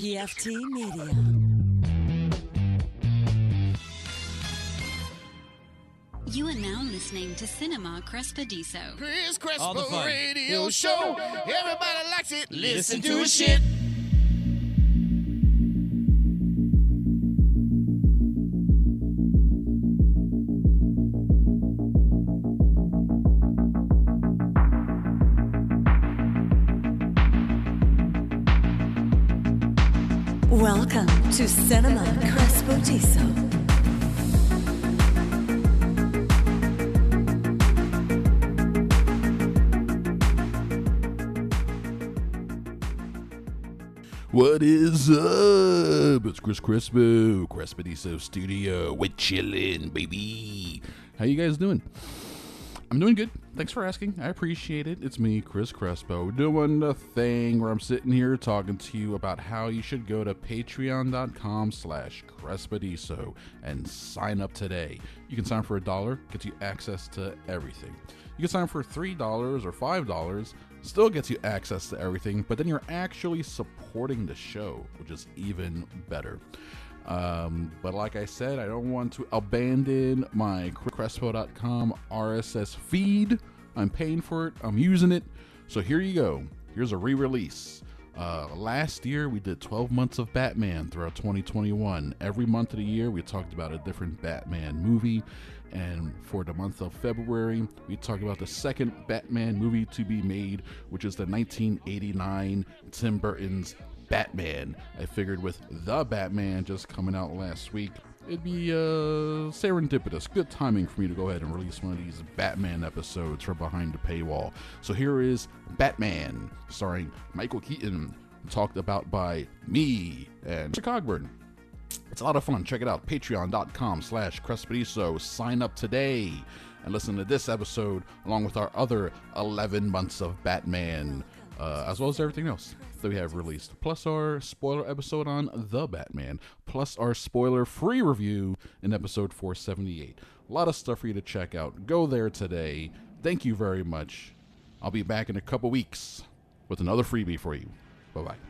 PFT Media. You are now listening to Cinema Crespediso. Chris All the Crespo fun. Radio Show. Everybody likes it. Listen to his shit. To Cinema Crespodiso. What is up? It's Chris Crespo, Crespediso Studio. We're chillin', baby. How you guys doing? I'm doing good. Thanks for asking. I appreciate it. It's me, Chris Crespo, doing the thing where I'm sitting here talking to you about how you should go to patreon.com slash Crespediso and sign up today. You can sign for a dollar, gets you access to everything. You can sign for $3 or $5, still gets you access to everything, but then you're actually supporting the show, which is even better. Um, but like I said, I don't want to abandon my Crespo.com RSS feed. I'm paying for it, I'm using it. So here you go. Here's a re release. Uh, last year, we did 12 months of Batman throughout 2021. Every month of the year, we talked about a different Batman movie. And for the month of February, we talked about the second Batman movie to be made, which is the 1989 Tim Burton's Batman. I figured with The Batman just coming out last week, it'd be uh, serendipitous. Good timing for me to go ahead and release one of these Batman episodes from behind the paywall. So here is Batman, starring Michael Keaton, talked about by me and. Cogburn. It's a lot of fun. Check it out. Patreon.com slash Crespediso. Sign up today and listen to this episode along with our other 11 months of Batman, uh, as well as everything else that we have released. Plus our spoiler episode on The Batman. Plus our spoiler free review in episode 478. A lot of stuff for you to check out. Go there today. Thank you very much. I'll be back in a couple weeks with another freebie for you. Bye bye.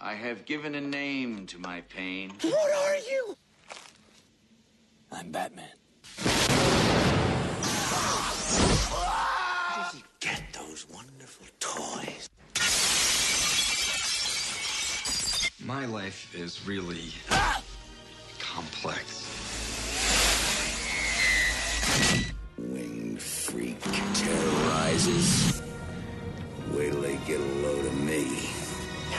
I have given a name to my pain. What are you? I'm Batman. Where did you get those wonderful toys? My life is really ah! complex. Winged freak terrorizes. Wait till they get a load of me.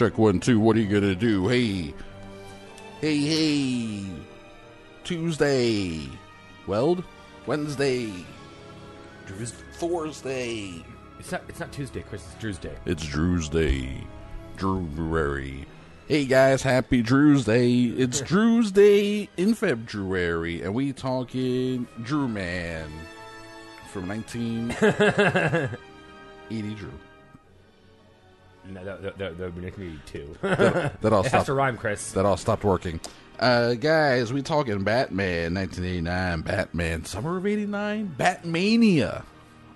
Check one, two. What are you gonna do? Hey, hey, hey. Tuesday. Weld. Wednesday. Drew's. Thursday. It's not. It's not Tuesday, Chris. It's Drew's day. It's Drew's Day. Drewberry. Hey guys, happy Drew's Day. It's Drew's Day in February, and we talking Drew Man from 1980 Drew. No, that, that, that, would be 1982. That all stopped. to rhyme, Chris. That all stopped working. Uh, guys, we talking Batman 1989, Batman summer of 89, Batmania.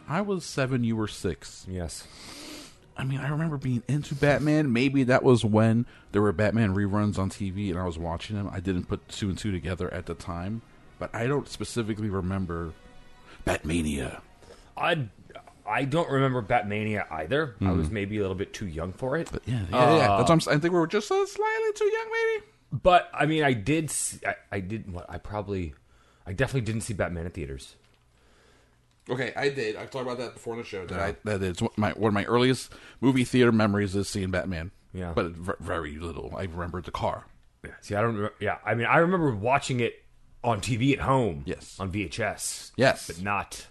I was seven, you were six. Yes. I mean, I remember being into Batman. Maybe that was when there were Batman reruns on TV and I was watching them. I didn't put two and two together at the time, but I don't specifically remember Batmania. I I don't remember Batmania either. I was maybe a little bit too young for it. But yeah, yeah, yeah. That's what I'm saying. I think we were just uh, slightly too young, maybe. But I mean, I did. See, I, I did. What I probably, I definitely didn't see Batman at theaters. Okay, I did. I've talked about that before in the show. That I that it's one- my one of my earliest movie theater memories is seeing Batman. Yeah. but very little. I remember the car. Yeah. See, I don't. remember- Yeah, I mean, I remember watching it on TV at home. Yes. on VHS. Yes. but not.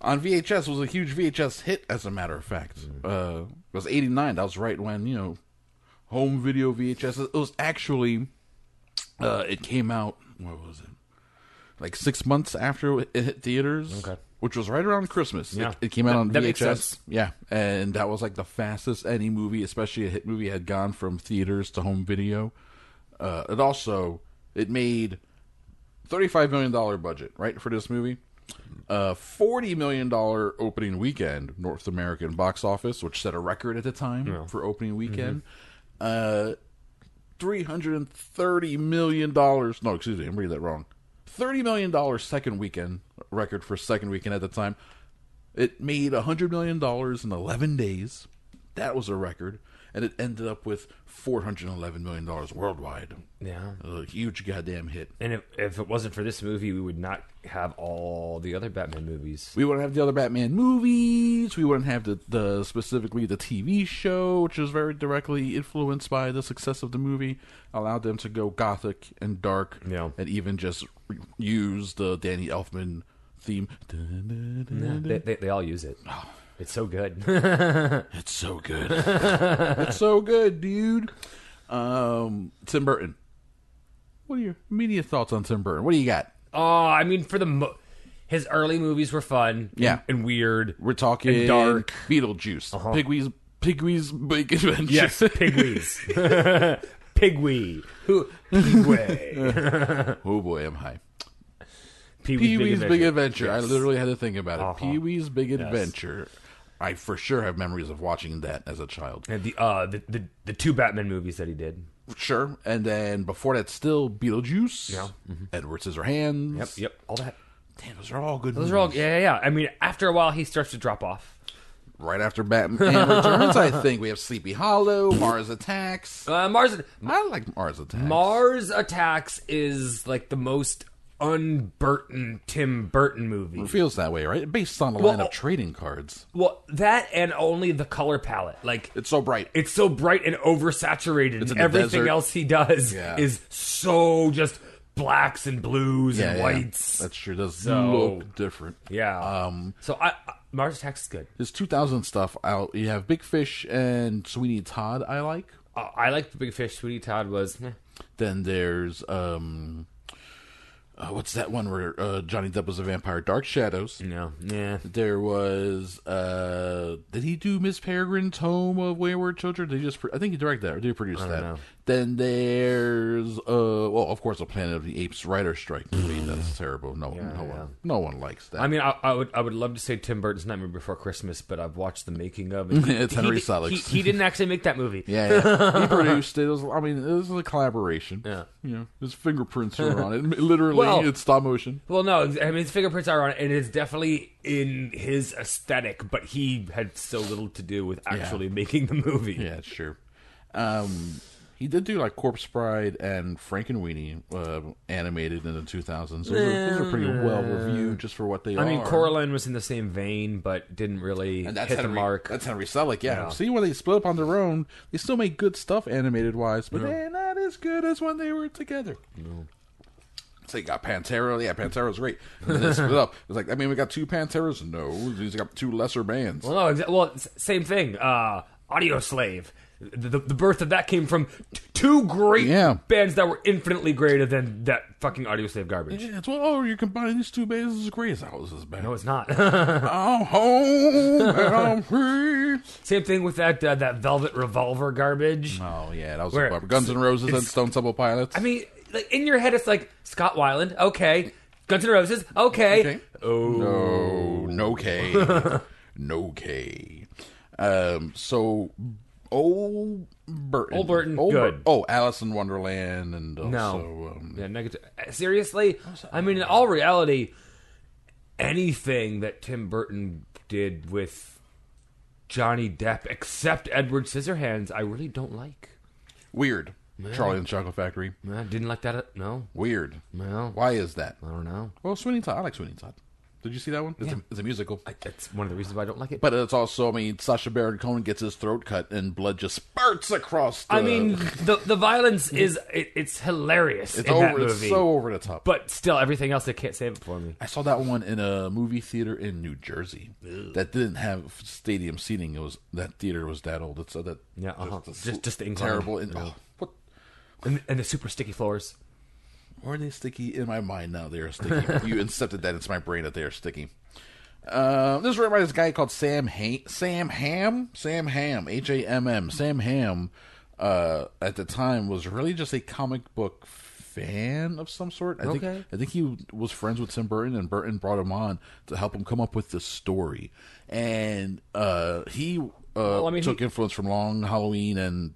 On VHS was a huge VHS hit, as a matter of fact. Uh, it was '89. That was right when you know, home video VHS. It was actually, uh, it came out. What was it? Like six months after it hit theaters. Okay. Which was right around Christmas. Yeah. It, it came out That- on that VHS. makes sense. Yeah, and that was like the fastest any movie, especially a hit movie, had gone from theaters to home video. Uh, it also it made thirty-five million dollar budget right for this movie. Uh, forty million dollar opening weekend North American box office, which set a record at the time for opening weekend. Uh, three hundred and thirty million dollars. No, excuse me, I'm reading that wrong. Thirty million dollars second weekend record for second weekend at the time. It made a hundred million dollars in eleven days. That was a record, and it ended up with four hundred eleven million dollars worldwide. Yeah. A huge goddamn hit. And if, if it wasn't for this movie, we would not have all the other Batman movies. We wouldn't have the other Batman movies. We wouldn't have the, the specifically the TV show, which is very directly influenced by the success of the movie. Allowed them to go gothic and dark, Yeah. and even just re- use the Danny Elfman theme. They, they, they all use it. Oh, It's so good. It's so good. it's so good, dude. Um, Tim Burton. What are your immediate thoughts on Tim Burton? What do you got? oh, I mean, for the mo- his early movies were fun. Yeah. and, weird. We're talking And dark. Beetlejuice, Uh-huh. Pigwee's Pigwee's Big Adventure. Yes, pigwees. Pigwee. Who? Pigway. oh boy, I'm high. Pee Pee Wee's Big Adventure. I Yes. literally had to think about it. Uh-huh. Pee Wee's Big Adventure. I for sure have memories of watching that as a child. And the uh the, the the two Batman movies that he did. Sure. And then before that, still Beetlejuice. Yeah. Edward Scissorhands. Yep, yep, all that. Damn, those are all good. Those are all yeah, yeah, yeah. I mean, after a while, he starts to drop off. Right after Batman Returns, I think we have Sleepy Hollow, Mars Attacks. Uh, Mars I like Mars Attacks. Mars Attacks is like the most un-Burton Tim Burton movie. It feels that way, right? Based on a Well, line of trading cards. Well, that and only the color palette. Like It's so bright. it's so bright and oversaturated. It's and in the everything else he does Yeah. is so just blacks and blues yeah, and yeah. whites. That sure does So- look different. yeah. Um, so I, I Mars Attacks is good. his 2000 stuff out. You have Big Fish and Sweeney Todd. I like. Uh, I like the Big Fish. Sweeney Todd was. eh. Then there's um, uh, what's that one where uh, Johnny Depp was a vampire? Dark Shadows. No, yeah. There was uh, did he do Miss Peregrine's Home of Wayward Children? Did he just? Pro- I think he directed that or did he produce that? know. Then there's uh, well, of course, a Planet of the Apes writer strike movie. That's terrible. No, no yeah. one, no one likes that. I mean, I, I would, I would love to say Tim Burton's Nightmare Before Christmas, but I've watched the making of it. It's Henry he, Selick. He, he didn't actually make that movie. Yeah, yeah. he produced it. it was, I mean, it was a collaboration. Yeah. you know, his fingerprints are on it. Literally, Well- it's stop motion. Well, no, I mean his fingerprints are on it, and it's definitely in his aesthetic. But he had so little to do with actually making the movie. Yeah, sure. Um, He did do like Corpse Bride and Frankenweenie uh, animated in the 2000s. Those, are, those are pretty well reviewed just for what they I are. I mean, Coraline was in the same vein, but didn't really and that's hit the Henry, mark. That's Henry Selick, yeah. Yeah. See, when they split up on their own, they still make good stuff animated wise, but they're not as good as when they were together. So you got Pantera, yeah, Pantera's great. And then they split up. It's like, I mean, we got two Panteras. No, these got two lesser bands. Well, no, well, same thing. Uh, Audioslave. The, the, birth of that came from t- two great Yeah. bands that were infinitely greater than that fucking Audioslave garbage. Yeah, it's well, oh, you're combining these two bands. Is great. It's, oh, this is bad. No, it's not. I'm home and I'm free. same thing with that uh, that Velvet Revolver garbage. Oh yeah, that was Where- a Guns N' Roses and Stone Temple Pilots. I mean, like in your head, it's like Scott Weiland, okay. Guns N' Roses, okay. Okay. Oh, no, no K, no K. Um, so old Burton, Old Burton, Old good. Bur- oh, Alice in Wonderland, and also No. um, Yeah, negative. Seriously, I mean, in all reality, anything that Tim Burton did with Johnny Depp, except Edward Scissorhands, I really don't like. weird. Charlie and the Chocolate Factory, I didn't like that. No, weird. no, Why is that? I don't know. Well, Sweeney Todd. I like Sweeney Todd. Did you see that one? It's, Yeah. a, it's a musical. I, that's one of the reasons why I don't like it. But it's also, I mean, Sacha Baron Cohen gets his throat cut and blood just spurts across. The, I mean, the the violence is it, it's hilarious it's in over. that movie, It's so over the top. but still, everything else they can't save it for me. I saw that one in a movie theater in New Jersey that didn't have stadium seating. It was that theater was that old. It's uh, that Yeah, uh-huh. a Just- just the incline. terrible. And, oh, what? And, and the super sticky floors. Why are they sticky in my mind now? They are sticky. you incepted that into my brain that they are sticky. Uh, this is written by this guy called Sam ha- Sam Hamm Sam Hamm H A M M Sam Hamm. Uh, at the time was really just a comic book fan of some sort. I think Okay. I think he was friends with Tim Burton, and Burton brought him on to help him come up with this story. And uh, he uh, Well, I mean, took he- influence from Long Halloween and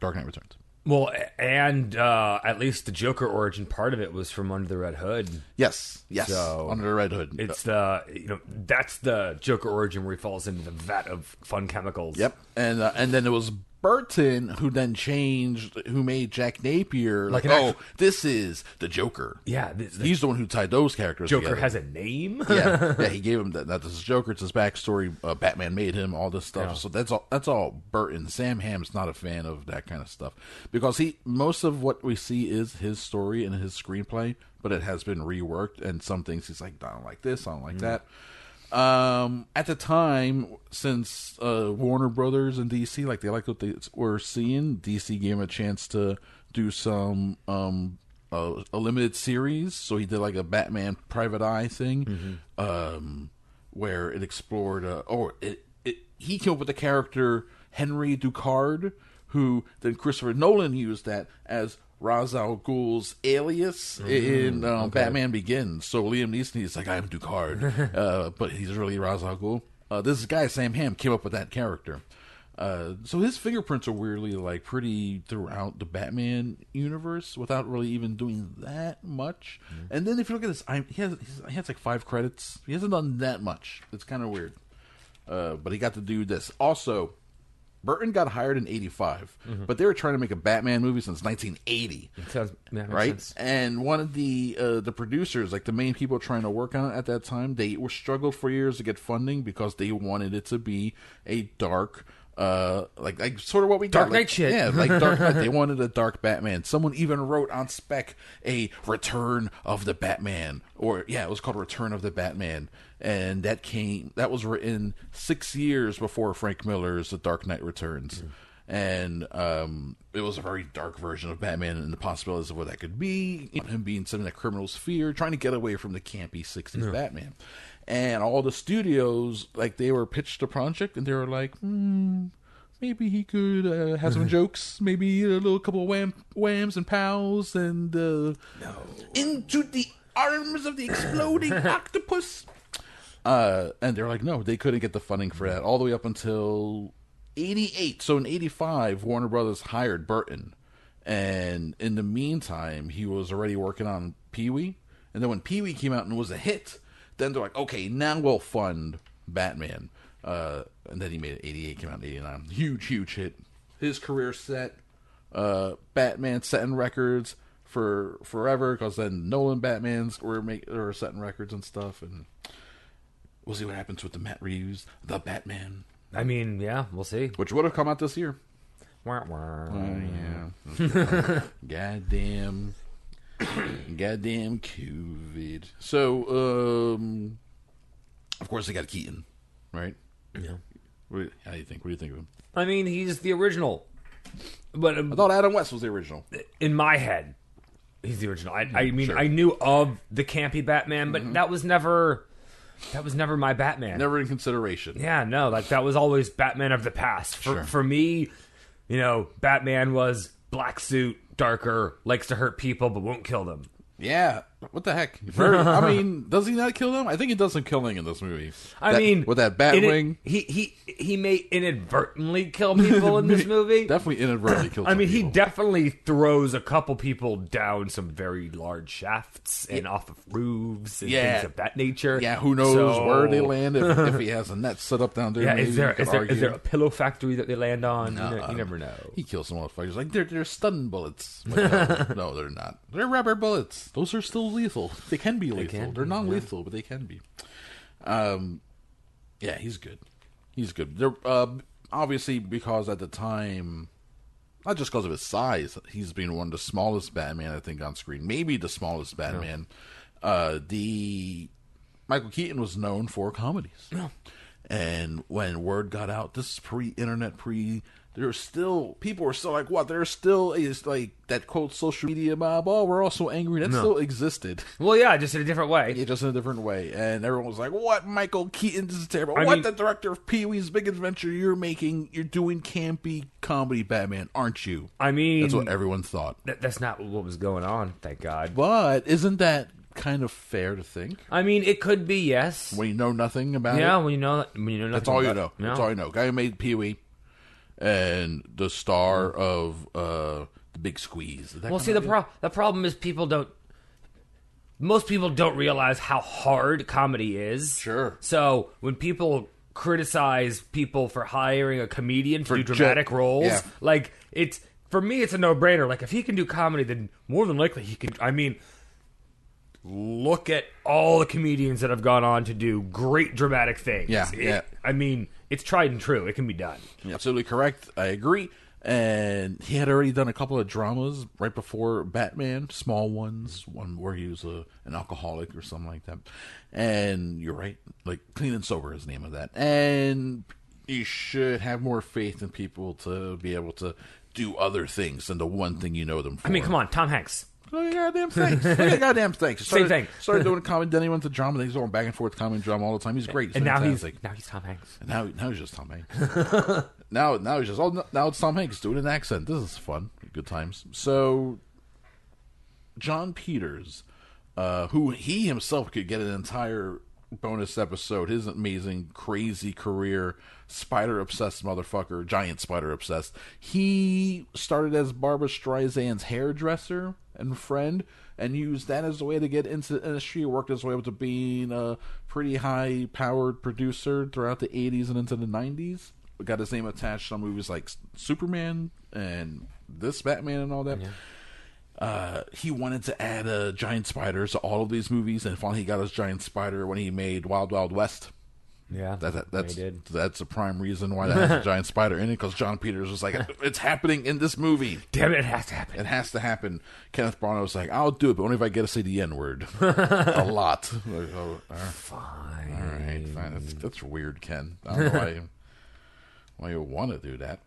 Dark Knight Returns. Well, and uh, at least the Joker origin part of it was from Under the Red Hood. Yes, yes, So, under the Red Hood. It's the you know that's the Joker origin where he falls into the vat of fun chemicals. Yep, and uh, and then it was Burton who then changed, who made Jack Napier like, Like oh, this is the Joker. Yeah, this- he's the one who tied those characters. Joker together. has a name. yeah, yeah, he gave him that. That this is Joker. It's his backstory. Uh, Batman made him. All this stuff. Yeah. So that's all. That's all. Burton. Sam Hamm's not a fan of that kind of stuff because he most of what we see is his story and his screenplay, but it has been reworked. And some things he's like, I don't like this. I don't like that. Um, at the time, since uh, Warner Brothers and DC, like they liked what they were seeing, DC gave him a chance to do some um uh, a limited series. So he did like a Batman Private Eye thing, um, where it explored. Uh, or it, it he came up with the character Henry Ducard, who then Christopher Nolan used that as Ra's al Ghul's alias in um, Batman Begins. So Liam Neeson, he's like, I'm Ducard, uh, but he's really Ra's al Ghul. Uh, this guy Sam Hamm came up with that character. Uh, so his fingerprints are weirdly like pretty throughout the Batman universe without really even doing that much. And then if you look at this, I, he has he's- he has like five credits. He hasn't done that much. It's kind of weird. Uh, but he got to do this. Also, Burton got hired in '85, but they were trying to make a Batman movie since 1980 Sounds right? sense. And one of the uh, the producers, like the main people trying to work on it at that time, they were struggled for years to get funding because they wanted it to be a dark, uh, like like sort of what we Dark got, like, shit. Yeah, like Dark Knight. They wanted a dark Batman. Someone even wrote on spec a Return of the Batman, or yeah, it was called Return of the Batman, and that came that was written six years before Frank Miller's The Dark Knight Returns. And um, it was a very dark version of Batman and the possibilities of what that could be. You know, him being something that criminals fear, trying to get away from the campy 60s Batman. And all the studios, like, they were pitched the project and they were like, hmm, maybe he could uh, have some jokes, maybe a little couple of wham, whams and pows, and uh, into the arms of the exploding octopus. Uh, and they're like, no, they couldn't get the funding for that all the way up until 88. So in 85, Warner Brothers hired Burton. And in the meantime, he was already working on Pee Wee. And then when Pee Wee came out and was a hit, then they're like, okay, now we'll fund Batman. Uh, and then he made it 88, came out in 89. Huge, huge hit. His career set. uh, Batman setting records for forever because then Nolan Batman's were make were setting records and stuff, and we'll see what happens with the Matt Reeves, the Batman, I mean, yeah, we'll see. which would have come out this year. Wah, wah. Oh yeah, goddamn, goddamn COVID. So, um, of course they got Keaton, right? Yeah. What, how do you think? What do you think of him? I mean, he's the original. But um, I thought Adam West was the original. in my head, he's the original. I, I mean, sure. I knew of the campy Batman, but that was never that was never my Batman. Never in consideration. Yeah, no, like that was always Batman of the past. For Sure. for me, you know, Batman was black suit, darker, likes to hurt people but won't kill them. Yeah, what the heck? Very, I mean, does he not kill them? I think he does some killing in this movie. I That- mean, with that bat Batwing, it- he he he may inadvertently kill people in this movie. definitely inadvertently killed. I some mean, he definitely throws a couple people down some very large shafts and off of roofs and Yeah. things of that nature. Yeah, who knows So- where they land if, if he has a net set up down there? Yeah, maybe is there you could is there, is argue. there a pillow factory that they land on? you, ne- Uh, you never know. He kills some motherfuckers like they're they're stun bullets. Like, no, no, they're not. They're rubber bullets. Those are still lethal. They can be lethal. They are be, non-lethal, but they can be. Um, yeah, he's good. He's good. They're uh, obviously because at the time, not just because of his size, he's been one of the smallest Batman I think on screen. Maybe the smallest Batman. Uh, the Michael Keaton was known for comedies. And when word got out, this is pre-internet, pre. There's still people were still like, "What?" There still is like that quote social media mob. Oh, we're all so angry. That still existed. Well, yeah, just in a different way. Yeah, just in a different way. And everyone was like, "What, Michael Keaton? This is terrible. I what, mean- the director of Pee Wee's Big Adventure? You're making, you're doing campy comedy Batman, aren't you?" I mean, That's what everyone thought. that, that's not what was going on. Thank God. But isn't that kind of fair to think I mean, it could be yes. when you know nothing about yeah, it? when you know that, when you know That's nothing all you know. Yeah. That's all you know. Guy who made Pee Wee and the star of uh, the Big Squeeze. Well, see, the pro- the problem is people don't. Most people don't realize how hard comedy is. Sure. So when people criticize people for hiring a comedian to For do ju- dramatic roles, yeah. like it's for me, it's a no brainer. Like if he can do comedy, then more than likely he can. I mean, look at all the comedians that have gone on to do great dramatic things. Yeah, It- yeah. I mean, it's tried and true. It can be done. Absolutely correct. I agree. And he had already done a couple of dramas right before Batman, small ones, one where he was a, an alcoholic or something like that. And you're right, like Clean and Sober is the name of that. And you should have more faith in people to be able to do other things than the one thing you know them for. I mean, come on, Tom Hanks. Look at goddamn Hanks. Look at goddamn Hanks. Same thing. Started doing comedy, then he went to drama, then he's going back and forth comedy and drama all the time. He's great. He's and now he's fantastic. now he's Tom Hanks. And now, now he's just Tom Hanks. now, now he's just oh, now it's Tom Hanks doing an accent. This is fun, good times. So, Jon Peters, uh, who he himself could get an entire bonus episode. His amazing, crazy career, spider obsessed motherfucker, giant spider obsessed. He started as Barbra Streisand's hairdresser and friend, and used that as a way to get into the industry. Worked his way up to being a pretty high powered producer throughout the 80s and into the 90s. Got his name attached on movies like Superman and this Batman and all that. Uh, he wanted to add a giant spider to all of these movies, and finally he got his giant spider when he made Wild Wild West. Yeah, That, that that's that's a prime reason why that has a giant spider in it because Jon Peters was like, "It's happening in this movie. Damn it, it has to happen. It has to happen." Kenneth Branagh was like, "I'll do it, but only if I get to say the N word a lot." Like, oh, right. Fine. All right, fine. That's, that's weird, Ken. I don't know why you, why you want to do that.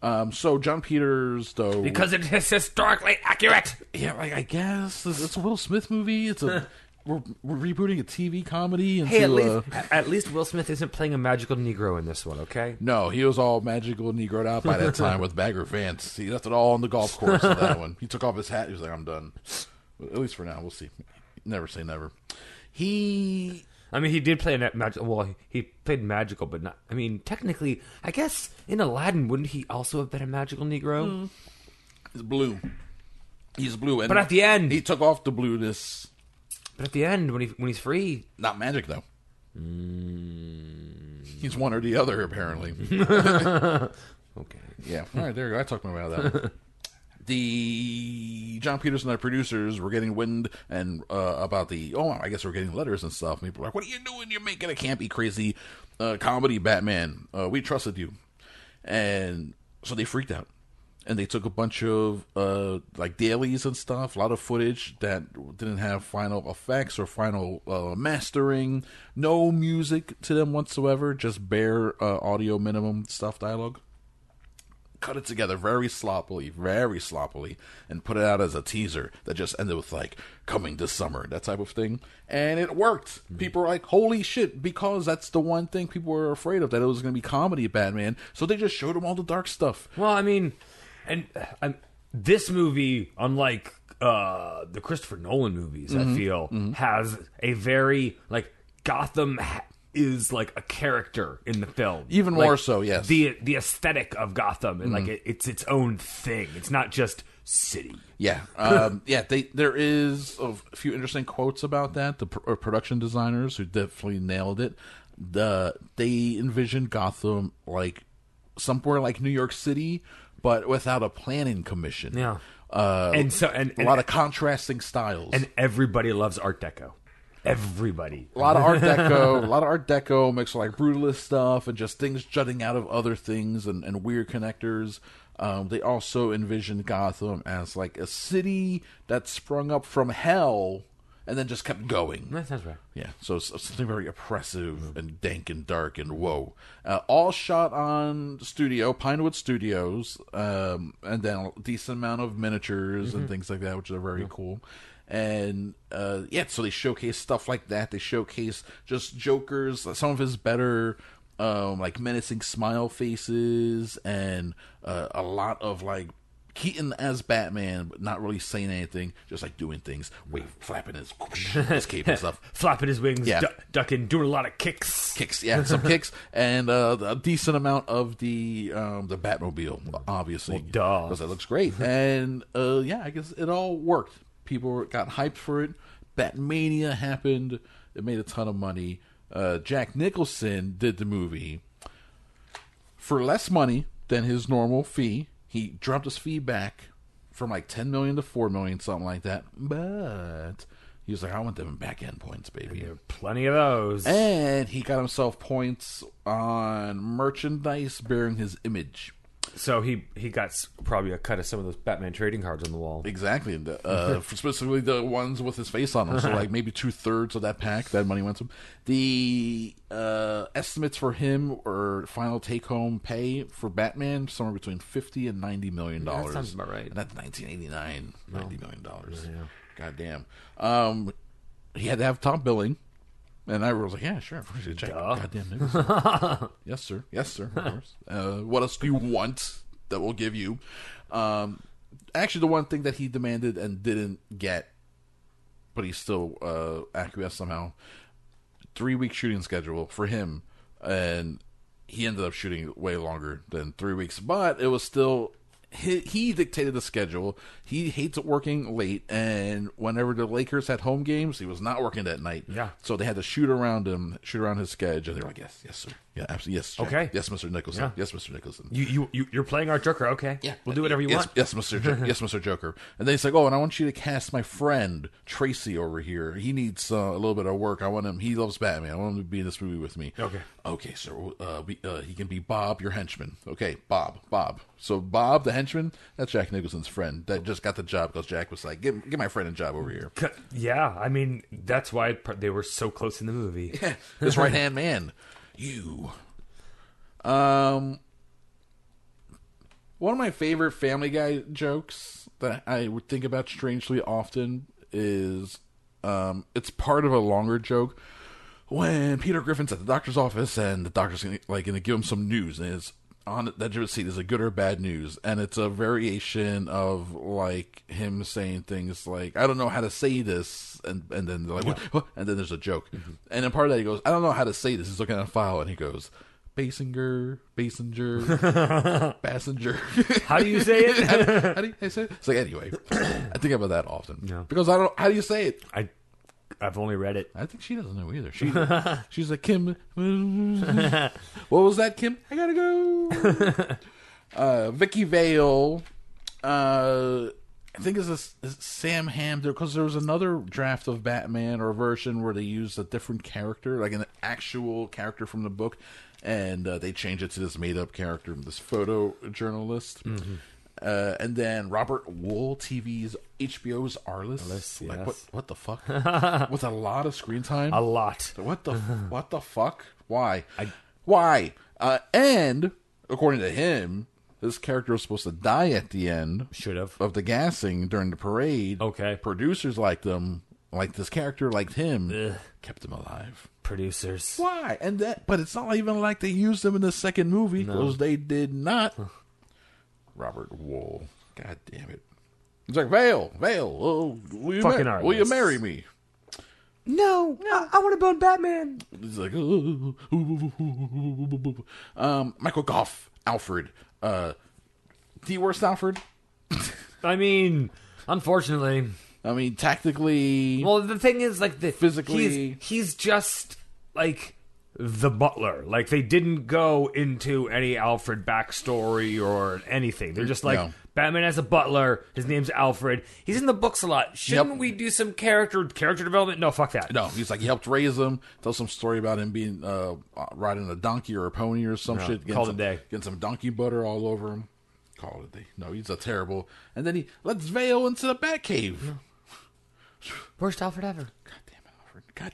Um, so Jon Peters, though, Because it is historically accurate. yeah, like I guess it's, it's a Will Smith movie. It's a we're, we're rebooting a TV comedy into Hey, at least a, at least Will Smith isn't playing a magical Negro in this one, okay? no. He was all magical negroed out by that time with Bagger Vance. He left it all on the golf course. in that one, he took off his hat. He was like, "I'm done." At least for now, we'll see. Never say never. He I mean, he did play a magical. Well, he- played magical, but not. I mean, technically, I guess in Aladdin, wouldn't he also have been a magical Negro? He's blue. He's blue, and But at the end- he took off the blueness. But at the end, when he when he's free, Not magic though. Mm. He's one or the other, apparently. okay. Yeah. All right, there you go. I talked about that. One. the John Peterson, the producers, were getting wind and uh, about the oh, I guess we're getting letters and stuff. And people were like, "What are you doing? You're making a campy, crazy uh, comedy Batman. Uh, we trusted you," and so they freaked out. And they took a bunch of uh, like dailies and stuff, a lot of footage that didn't have final effects or final uh, mastering, no music to them whatsoever, just bare uh, audio minimum stuff dialogue cut it together very sloppily, very sloppily, and put it out as a teaser that just ended with like coming this summer, that type of thing. And it worked. People were like, holy shit, because that's the one thing people were afraid of, that it was going to be comedy Batman. So they just showed them all the dark stuff. Well, I mean, and uh, I'm, this movie, unlike uh, the Christopher Nolan movies, Mm-hmm. I feel has a very like Gotham ha- is like a character in the film, Even Like, more so, yes. Mm-hmm. The the aesthetic of Gotham and like it, it's its own thing. It's not just city. Yeah, um, yeah. They there is a few interesting quotes about that. The pr- uh, production designers who definitely nailed it. The they envisioned Gotham like somewhere like New York City, but without a planning commission. Yeah. uh, And so and a and, lot of contrasting styles. and everybody loves Art Deco. Everybody. a lot of Art Deco, a lot of Art Deco mixed with like brutalist stuff and just things jutting out of other things and, and weird connectors. Um, they also envisioned Gotham as like a city that sprung up from hell and then just kept going. That sounds right. Yeah, so it's it's something very oppressive and dank and dark and whoa. Uh, all shot on studio, Pinewood Studios, um, and then a decent amount of miniatures and things like that, which are very cool. And uh, yeah, so they showcase stuff like that. They showcase just Joker's, some of his better. Um, like menacing smile faces and uh, a lot of like Keaton as Batman, but not really saying anything, just like doing things, wave, flapping his, his cape and stuff. Flapping his wings, Yeah. du- ducking, doing a lot of kicks. Kicks, yeah, some kicks, and uh, a decent amount of the um, the Batmobile, obviously, Well, duh. because it looks great. and uh, yeah, I guess it all worked. People got hyped for it. Batmania happened. It made a ton of money. Uh, Jack Nicholson did the movie for less money than his normal fee. He dropped his fee back from like ten million to four million, something like that. But he was like, "I want them back end points, baby." Plenty of those. And he got himself points on merchandise bearing his image. So he he got s- probably a cut of some of those Batman trading cards on the wall. Exactly. The, uh, specifically the ones with his face on them. So, like, maybe two thirds of that pack, that money went to him. The uh, estimates for him or final take home pay for Batman, somewhere between 50 and $90 million. Yeah, sounds about right. And that's 1989 $90 million. Yeah. God damn. Um, he had to have top billing. And I was like, yeah, sure. Of course, you check. Duh. Goddamn niggas. yes, sir. Yes, sir. Of course. Uh, what else do you want that we'll give you? Um, actually, the one thing that he demanded and didn't get, but he still uh, acquiesced somehow, three week shooting schedule for him. And he ended up shooting way longer than three weeks, but it was still. He, he dictated the schedule. He hates working late, and whenever the Lakers had home games, he was not working that night. Yeah. So they had to shoot around him, shoot around his schedule. They were like, "Yes, yes, sir. Yeah, absolutely. Yes, Jack. Okay. Yes, Mister Nicholson. Yeah. Yes, Mister Nicholson. You you you you're playing our Joker, okay? Yeah, we'll do whatever you yes, want. Yes, Mister. Jo- yes, Mister Joker. And then he's like, "Oh, and I want you to cast my friend Tracy over here. He needs uh, a little bit of work. I want him. He loves Batman. I want him to be in this movie with me." Okay. Okay, so uh, we, uh, he can be Bob, your henchman. Okay, Bob, Bob. So Bob, the henchman, that's Jack Nicholson's friend that just got the job because Jack was like, "Get, give my friend a job over here." Yeah, I mean that's why they were so close in the movie. his right hand man. You. Um, one of my favorite Family Guy jokes that I would think about strangely often is, um, it's part of a longer joke when Peter Griffin's at the doctor's office and the doctor's gonna, like going to give him some news and it's on the edge of his seat is a good or bad news and it's a variation of like him saying things like I don't know how to say this and and then they're like what? What? and then there's a joke mm-hmm. and then part of that he goes I don't know how to say this he's looking at a file and he goes Basinger, Basinger, Passenger. How do you say it? how, do, how do you say it? It's like anyway, I think about that often Yeah. because I don't. How do you say it? I I've only read it. I think she doesn't know either. She she's like Kim. what was that, Kim? I gotta go. uh, Vicki Vale uh, I think it's, a, it's Sam Hamm there because there was another draft of Batman or version where they used a different character, like an actual character from the book, and uh, they changed it to this made up character, this photojournalist. Mm-hmm. Uh, and then Robert Wuhl, TV's HBO's Arliss. Arliss, Like yes. what? What the fuck? With a lot of screen time. A lot. What the what the fuck? Why? Why? Uh, and according to him, this character was supposed to die at the end. Should have. of the gassing during the parade. Okay. Producers liked them, like this character liked him, kept him alive. Producers. Why? And that, but it's not even like they used him in the second movie because they did not. Robert Wuhl. God damn it. It's like Vale, Vale. Oh, will you, Fucking mar- will you marry me? No, I, I want to bone Batman. He's like, "Oh." um, Michael Gough, Alfred, uh, the worst Alfred. I mean, unfortunately. I mean, tactically, Well, the thing is, like, the Physically- he's, he's just like the butler. Like, they didn't go into any Alfred backstory or anything. They're just like No. Batman has a butler. His name's Alfred. He's in the books a lot. Shouldn't Yep. we do some character character development? No, fuck that. no, he's like he helped raise him. Tell some story about him being uh, riding a donkey or a pony or some No, shit. Getting call it some, a day. Getting some donkey butter all over him. Call it a day. No, he's a terrible. And then he lets Vale into the Batcave. Worst Alfred ever. God damn it, Alfred. God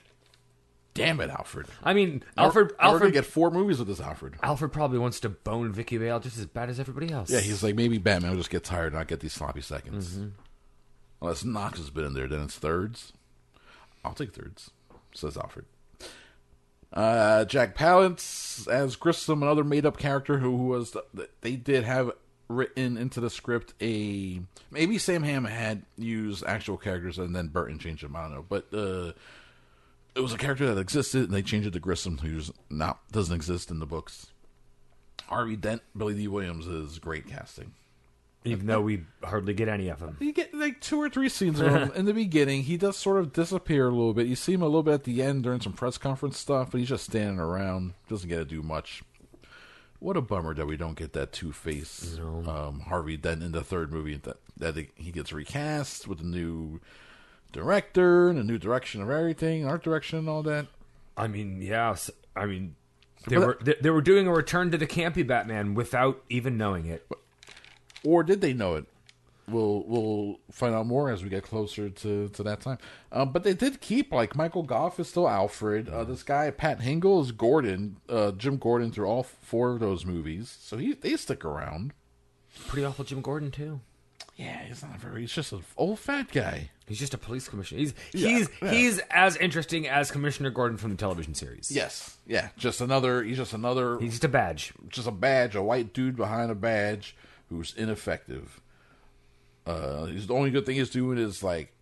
damn it, Alfred. I mean, Alfred. We're, we're Alfred. get four movies with this Alfred. Alfred probably wants to bone Vicki Vale just as bad as everybody else. Yeah, he's like maybe Batman will just get tired and not get these sloppy seconds. Mm-hmm. Unless Knox has been in there, then it's thirds. I'll take thirds, says Alfred. Uh, Jack Palance as Grissom, another made-up character who was they did have written into the script a maybe Sam Hamm had used actual characters and then Burton changed them. I don't know, but uh, it was a character that existed and they changed it to Grissom, who's not doesn't exist in the books. Harvey Dent, Billy Dee Williams is great casting. even though we hardly get any of them. You get like two or three scenes of him in the beginning. He does sort of disappear a little bit. You see him a little bit at the end during some press conference stuff, but he's just standing around. Doesn't get to do much. What a bummer that we don't get that Two Face um, Harvey Dent in the third movie. That that he gets recast with a new director and a new direction of everything, art direction, and all that. I mean, yeah. I mean, they were they, they were doing a return to the campy Batman without even knowing it. or did they know it? We'll we'll find out more as we get closer to, to that time. Um, but they did keep like Michael Gough is still Alfred. Uh, this guy Pat Hingle is Gordon, uh, Jim Gordon through all four of those movies. So he they stick around. Pretty awful, Jim Gordon too. Yeah, he's not very. He's just an old fat guy. He's just a police commissioner. He's Yeah, he's yeah. he's as interesting as Commissioner Gordon from the television series. Yes, yeah, just another. He's just another. he's just a badge. just a badge, a white dude behind a badge who's ineffective. Uh, he's the only good thing he's doing is like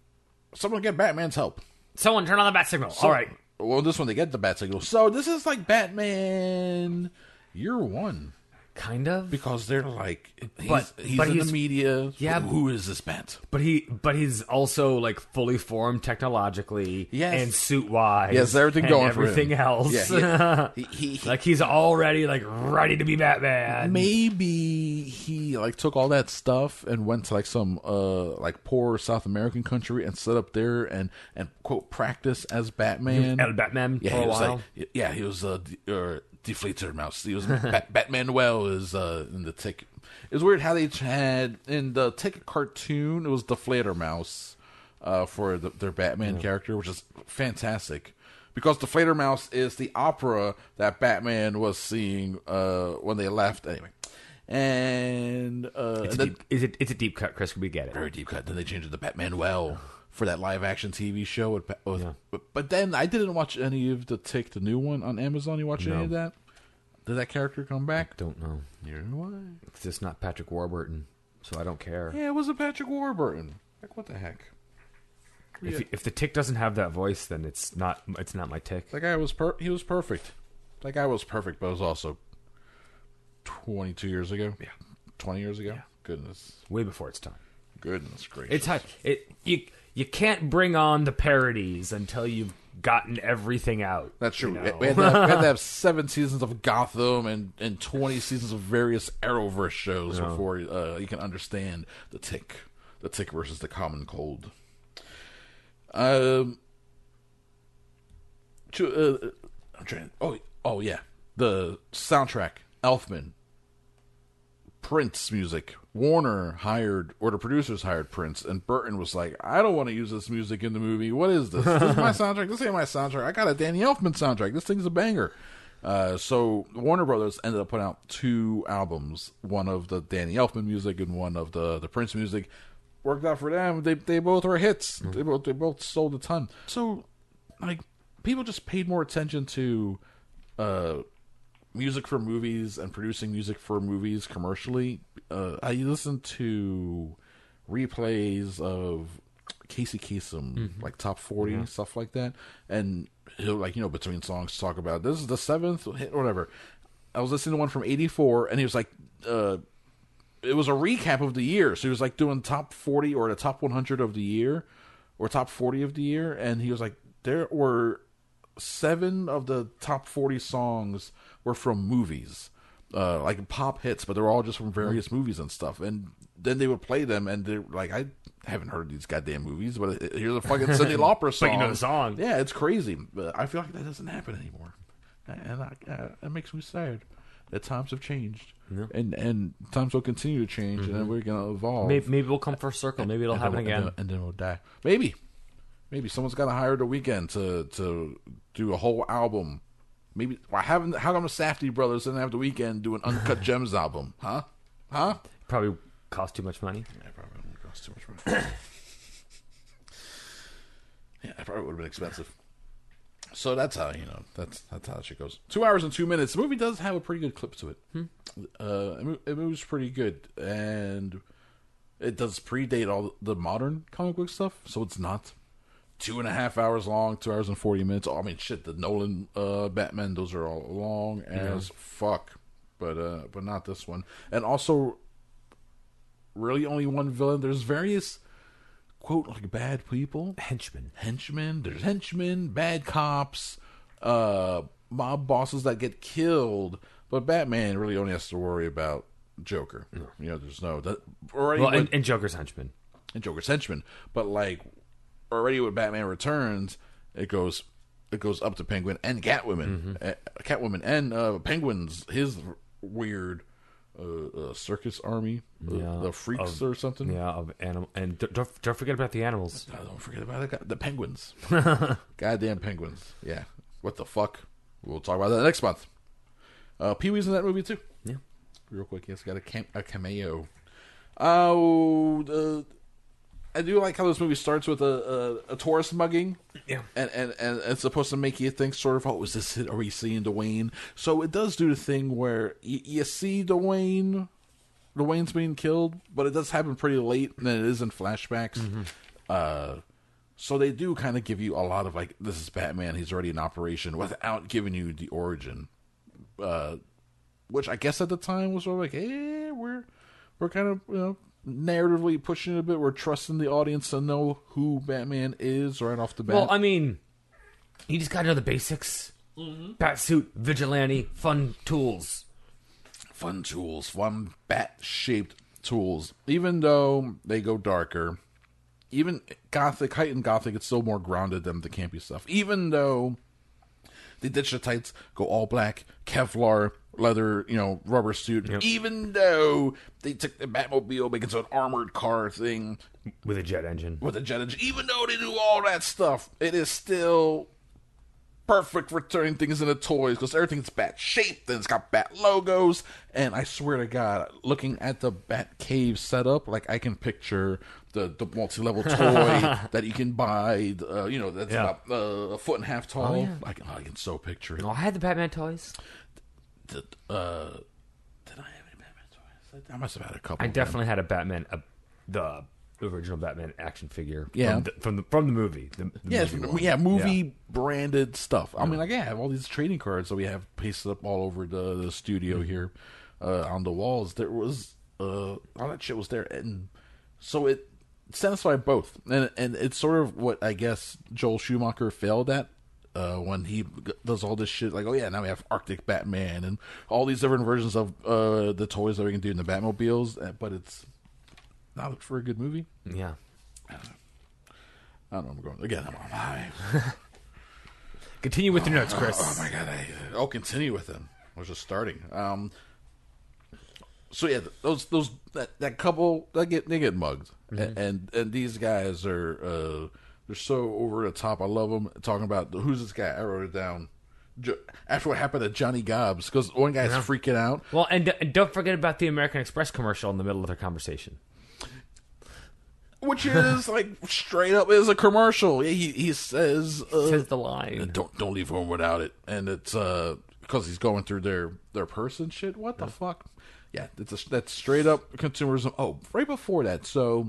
someone get Batman's help. Someone turn on the bat signal. All right. Well, this one they get the bat signal. So this is like Batman year one Kind of. because they're like, he's, But- he's but in he's- the media. Yeah. who is this Bat? But he, but he's also like fully formed technologically, Yes. and suit wise, Yes, everything going for him. everything else. Yeah, he- he- he- like he's already like ready to be Batman. Maybe he like took all that stuff and went to like some uh like poor South American country and set up there and and quote practice as Batman. El Batman yeah, for he a while. like yeah, he was uh, uh Die Fledermaus. He was Bat- Batman. Well, is uh in the tick. It was weird how they had in the ticket cartoon. It was Die Fledermaus uh for the, their Batman character, which is fantastic. Because Die Fledermaus is the opera that Batman was seeing uh, when they left. Anyway, and uh, It's, a then- deep, is it, it's a deep cut, Chris. We get it. very deep cut. Then they changed it to Batmanuel for that live action TV show. With, with, Yeah. but, but then I didn't watch any of the Tick, the new one on Amazon. You watch any of that? Did that character come back? Don't know. Neither do I. It's just not Patrick Warburton, so I don't care. Yeah, it was a Patrick Warburton. Like what the heck? If, if the tick doesn't have that voice, then it's not it's not my tick. That guy was per- he was perfect. That guy was perfect, but it was also twenty two years ago. Yeah, twenty years ago. Yeah. Goodness, Way before its time. goodness gracious. It's hard. It you you can't bring on the parodies until you've gotten everything out. That's true. you know? We, had to have, we had to have seven seasons of Gotham and, and 20 seasons of various Arrowverse shows before uh, you can understand the tick. The tick versus the common cold. Um, to, uh, I'm trying. Oh, oh yeah, the soundtrack. Elfman, Prince music. Warner hired, or the producers hired Prince, and Burton was like, "I don't want to use this music in the movie. What is this? This is my soundtrack. This ain't my soundtrack. I got a Danny Elfman soundtrack. This thing's a banger." Uh, so Warner Brothers ended up putting out two albums, one of the Danny Elfman music and one of the the Prince music. Worked out for them. They they both were hits. They both they both sold a ton. So like people just paid more attention to uh music for movies and producing music for movies commercially. Uh, I listened to replays of Casey Kasem, Mhm. like top 40 Yeah. stuff like that, and he'll like you know between songs talk about this is the seventh hit, or whatever. I was listening to one from '84, and he was like, uh, it was a recap of the year, so he was like doing top 40 or the top 100 of the year, or top 40 of the year, and he was like, there were seven of the top 40 songs were from movies uh like pop hits but they're all just from various movies and stuff and then they would play them and they're like i haven't heard these goddamn movies but here's a fucking Cyndi Lauper song But you know the song. yeah it's crazy but i feel like that doesn't happen anymore and I, uh, that makes me sad that times have changed Yeah. and and times will continue to change and then Mhm. we're gonna evolve Maybe, maybe we'll come full circle. Maybe it'll and happen then, again. and then, and then we'll die. Maybe, maybe someone's got to hire the Weeknd to to do a whole album. Maybe why haven't how come the Safdie brothers didn't have the Weeknd do an uncut gems album? Huh? Huh? Probably cost too much money. Yeah, probably would cost too much money. yeah, that probably would have been expensive. So that's how you know that's that's how that shit goes. Two hours and two minutes. The movie does have a pretty good clip to it. Uh, it, it moves pretty good, and it does predate all the modern comic book stuff, so it's not two and a half hours long, two hours and forty minutes. Oh, I mean, shit, the Nolan uh, Batman, those are all long as fuck, but uh, but not this one. And also, really only one villain. There's various quote like bad people, henchmen, henchmen. There's henchmen, bad cops, uh, mob bosses that get killed. But Batman really only has to worry about Joker. You know, there's no that already. Well, and, and Joker's henchman. and Joker's henchman. But like already with Batman Returns, it goes it goes up to Penguin and Catwoman, Mm-hmm. uh, Catwoman and uh, Penguin's his weird uh, uh, circus army, uh, Yeah, the freaks of- or something. Yeah, of animal. And don't, don't forget about the animals. Oh, don't forget about the, the penguins. Goddamn penguins. Yeah. What the fuck? We'll talk about that next month. Uh, Pee Wee's in that movie too. Yeah. Real quick, yes, got a, cam- a cameo. Oh, uh, I do like how this movie starts with a, a, a tourist mugging. Yeah. And, and and it's supposed to make you think sort of, oh, is this it? Are we seeing Dwayne? So it does do the thing where y- you see Dwayne, Dwayne's being killed, but it does happen pretty late, and it is in flashbacks. Uh, so they do kind of give you a lot of like, this is Batman. He's already in operation without giving you the origin. Uh, which I guess at the time was sort of like, hey, we're we're kind of you know narratively pushing it a bit. We're trusting the audience to know who Batman is right off the bat. Well, I mean, you just gotta know the basics. Mm-hmm. Batsuit, vigilante, fun tools. fun tools, fun bat shaped tools. Even though they go darker, even gothic, heightened gothic, it's still more grounded than the campy stuff. Even though they ditch the tights, go all black, Kevlar, leather, you know, rubber suit. Even though they took the Batmobile, make it an armored car thing with a jet engine. With a jet engine, even though they do all that stuff, it is still perfect for turning things into toys because everything's bat shaped and it's got bat logos. And I swear to God, looking at the Bat Cave setup, like I can picture the, the multi level toy that you can buy. Uh, you know, that's Yeah. about uh, a foot and a half tall. Oh, yeah. I can, I can so picture it. Oh, I had the Batman toys. Did, uh, did I have any Batman toys? I must have had a couple. I of them. definitely had a Batman, a, the original Batman action figure. Yeah. from the from the, from the movie. The, the yeah, movie it's- one. yeah, movie branded stuff. I mean, like, yeah, I have all these trading cards that we have pasted up all over the, the studio Mm-hmm. here uh, on the walls. There was uh, all that shit was there, and so it satisfied both, and and it's sort of what I guess Joel Schumacher failed at uh, when he does all this shit. Like, oh yeah, now we have Arctic Batman and all these different versions of uh, the toys that we can do in the Batmobiles. uh, But it's not for a good movie. Yeah. I don't know. I'm going again. I'm on high. Continue with your notes, Chris. Oh my god! I, I'll continue with them. I was just starting. Um. So yeah, those those that, that couple they get they get mugged, Mhm. and and these guys are uh they're so over the top. I love them talking about who's this guy. I wrote it down. Jo- After what happened to Johnny Gobbs, because one guy's Yeah. freaking out. Well, and, and don't forget about the American Express commercial in the middle of their conversation. which is like straight up is a commercial. He he says uh, Says the line. Don't don't leave home without it, and it's uh because he's going through their their purse and shit. What the fuck? Yeah, it's a, that's straight up consumerism. Oh, right before that, so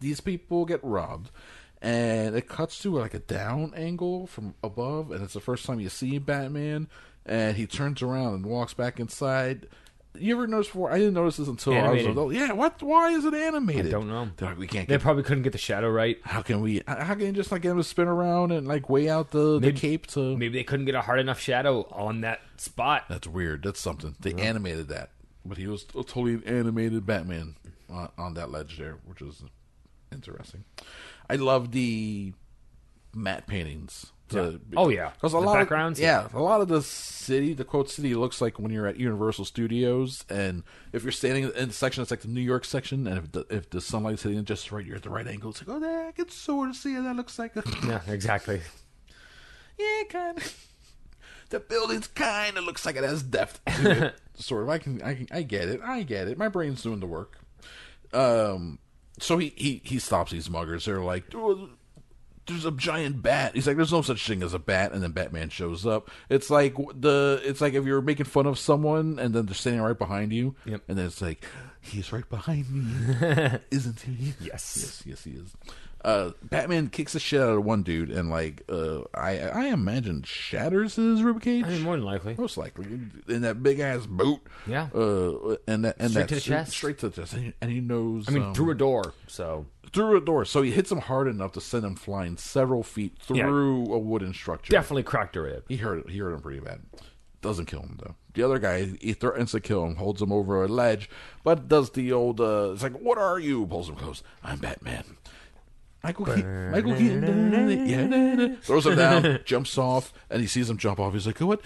these people get robbed, and it cuts to like a down angle from above, and it's the first time you see Batman, and he turns around and walks back inside. You ever notice before? I didn't notice this until I was Animated. adult. Yeah, what? Why is it animated? I don't know. They're like, we can't. They Get, probably couldn't get the shadow right. how can we? How can you just like get him to spin around and like weigh out the, the cape to? Maybe they couldn't get a hard enough shadow on that spot. That's weird. That's something. They animated that, but he was a totally animated Batman on, on that ledge there, which was interesting. I love the matte paintings. Yeah. Oh, yeah. because a The lot backgrounds, Of, yeah, a lot of the city, the quote city, looks like when you're at Universal Studios, and if you're standing in the section, it's like the New York section, and if the if the sunlight's hitting it just right, you're at the right angle. It's like, oh, there, I can sort of see it. That looks like a Yeah, exactly. yeah, kind of. The building's kind of looks like it has depth it. sort of. I can, I can, I get it. I get it. My brain's doing the work. Um, so he he he stops these muggers. They're like, "Oh, "There's a giant bat." He's like, "There's no such thing as a bat." And then Batman shows up. It's like the, it's like if you're making fun of someone and then they're standing right behind you. Yep. And then it's like, he's right behind me, isn't he? Yes. Yes, yes, he is. Uh, Batman kicks the shit out of one dude and like uh, I I imagine shatters his ribcage. I mean, more than likely. Most likely in that big ass boot. Yeah. Uh, and that and Straight that to the chest. straight to the chest, and he, and he knows. I mean, um, through a door. So through a door. So he hits him hard enough to send him flying several feet Yeah. through a wooden structure. definitely cracked a rib. He hurt he hurt him pretty bad. Doesn't kill him though. The other guy he threatens to kill him, holds him over a ledge, but does the old uh it's like, What are you? Pulls him close. I'm Batman. Michael Keaton, Michael Keaton, yeah, throws him down, jumps off, and he sees him jump off. He's like, "What?"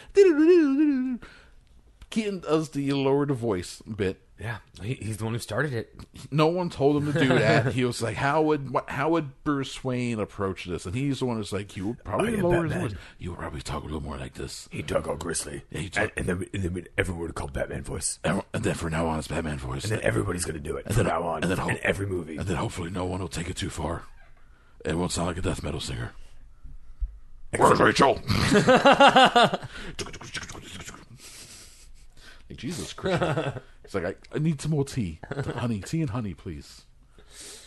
Keaton does the lowered voice bit. Yeah, he, he's the one who started it. No one told him to do that. he was like, "How would what, how would Bruce Wayne approach this?" And he's the one who's like, "You would probably lower his voice. You would probably talk a little more like this." He talk all gristly. Yeah, he talk- and, and then, and then everyone would call Batman voice. And, and then from now on, it's Batman voice. And then everybody's going to do it And from then- now on. and then ho- in every movie. and then hopefully no one will take it too far. It won't sound like a death metal singer. Where's Rachel? like Jesus Christ! It's like I, I need some more tea, honey, tea and honey, please.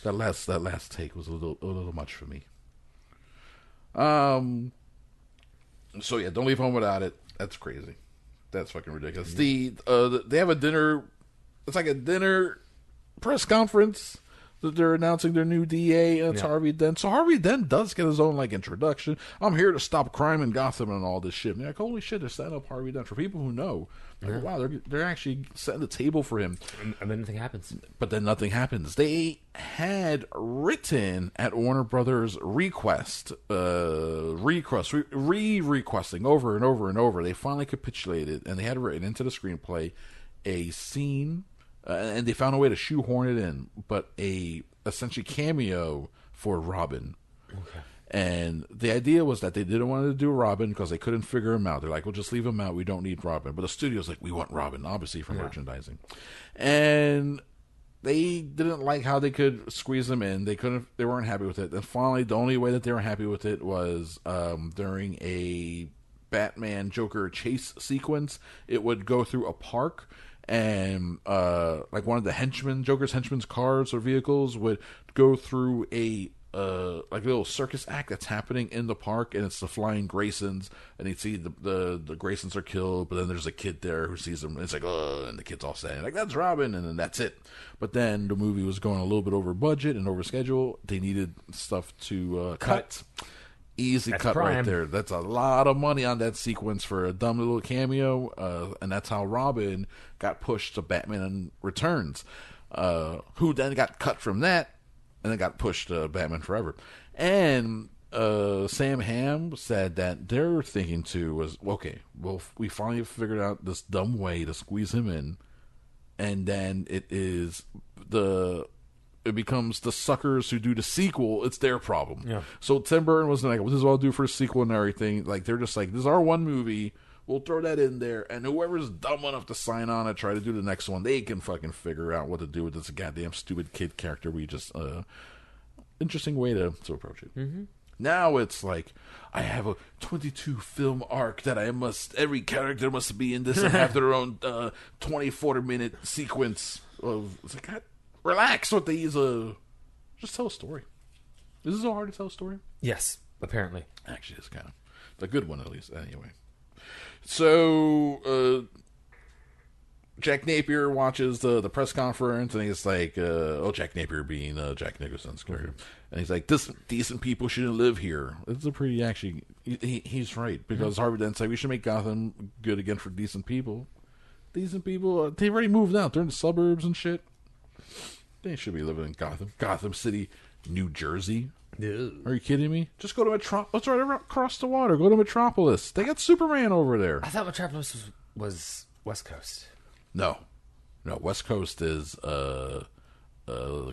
That last that last take was a little a little much for me. Um. So yeah, don't leave home without it. That's crazy. That's fucking ridiculous. The uh, they have a dinner. It's like a dinner press conference that they're announcing their new DA, and it's Yeah. Harvey Dent. So Harvey Dent does get his own like introduction. I'm here to stop crime in Gotham and all this shit. And you're like, holy shit, they're setting up Harvey Dent for people who know. Like, wow, they're they're actually setting the table for him. And, and then nothing happens. But then nothing happens. They had written at Warner Brothers request, uh, request, re requesting over and over and over. They finally capitulated, and they had written into the screenplay a scene, uh, and they found a way to shoehorn it in, but a essentially cameo for Robin. Okay. And the idea was that they didn't want to do Robin because they couldn't figure him out. They're like, "We'll just leave him out. We don't need Robin." But the studio's like, "We want Robin, obviously for merchandising." And they didn't like how they could squeeze them in. They couldn't. They weren't happy with it. And finally, the only way that they were happy with it was um, during a Batman Joker chase sequence. It would go through a park, and uh, like one of the henchmen, Joker's henchmen's cars or vehicles would go through a uh, like a little circus act that's happening in the park, and it's the flying Graysons, and you see the, the the Graysons are killed, but then there's a kid there who sees them, and it's like, oh, and the kid's all saying like that's Robin, and then that's it. But then the movie was going a little bit over budget and over schedule. They needed stuff to uh, cut. Easy That's cut right there. That's a lot of money on that sequence for a dumb little cameo, uh, and that's how Robin got pushed to Batman and Returns, uh, who then got cut from that, and then got pushed to Batman Forever. And uh, Sam Hamm said that their thinking too was okay. Well, we finally figured out this dumb way to squeeze him in, and then it is the it becomes the suckers who do the sequel. It's their problem. Yeah. So Tim Burton was like, well, "This is what I'll do for a sequel and everything." Like they're just like, "This is our one movie. We'll throw that in there, and whoever's dumb enough to sign on and try to do the next one, they can fucking figure out what to do with this goddamn stupid kid character." We just uh, interesting way to to approach it. Mm-hmm. Now it's like I have a 22 film arc that I must every character must be in this and have their own uh, 24 minute sequence of it's like God, relax with these uh just tell a story. Is this so hard to tell a story? Yes, apparently. Actually, it's kind of a good one at least. Anyway, so uh, Jack Napier watches the the press conference, and he's like, uh, "Oh, Jack Napier being uh, Jack Nicholson's character," and he's like, "This decent people shouldn't live here." It's a pretty actually. He, he's right because Harvey Dent's like, "We should make Gotham good again for decent people." Decent people, uh, they've already moved out. They're in the suburbs and shit. They should be living in Gotham, Gotham City, New Jersey. Are you kidding me? Just go to Metropolis. It's right across the water. Go to Metropolis. They got Superman over there. I thought Metropolis was, was West Coast. No, no. West Coast is uh, uh,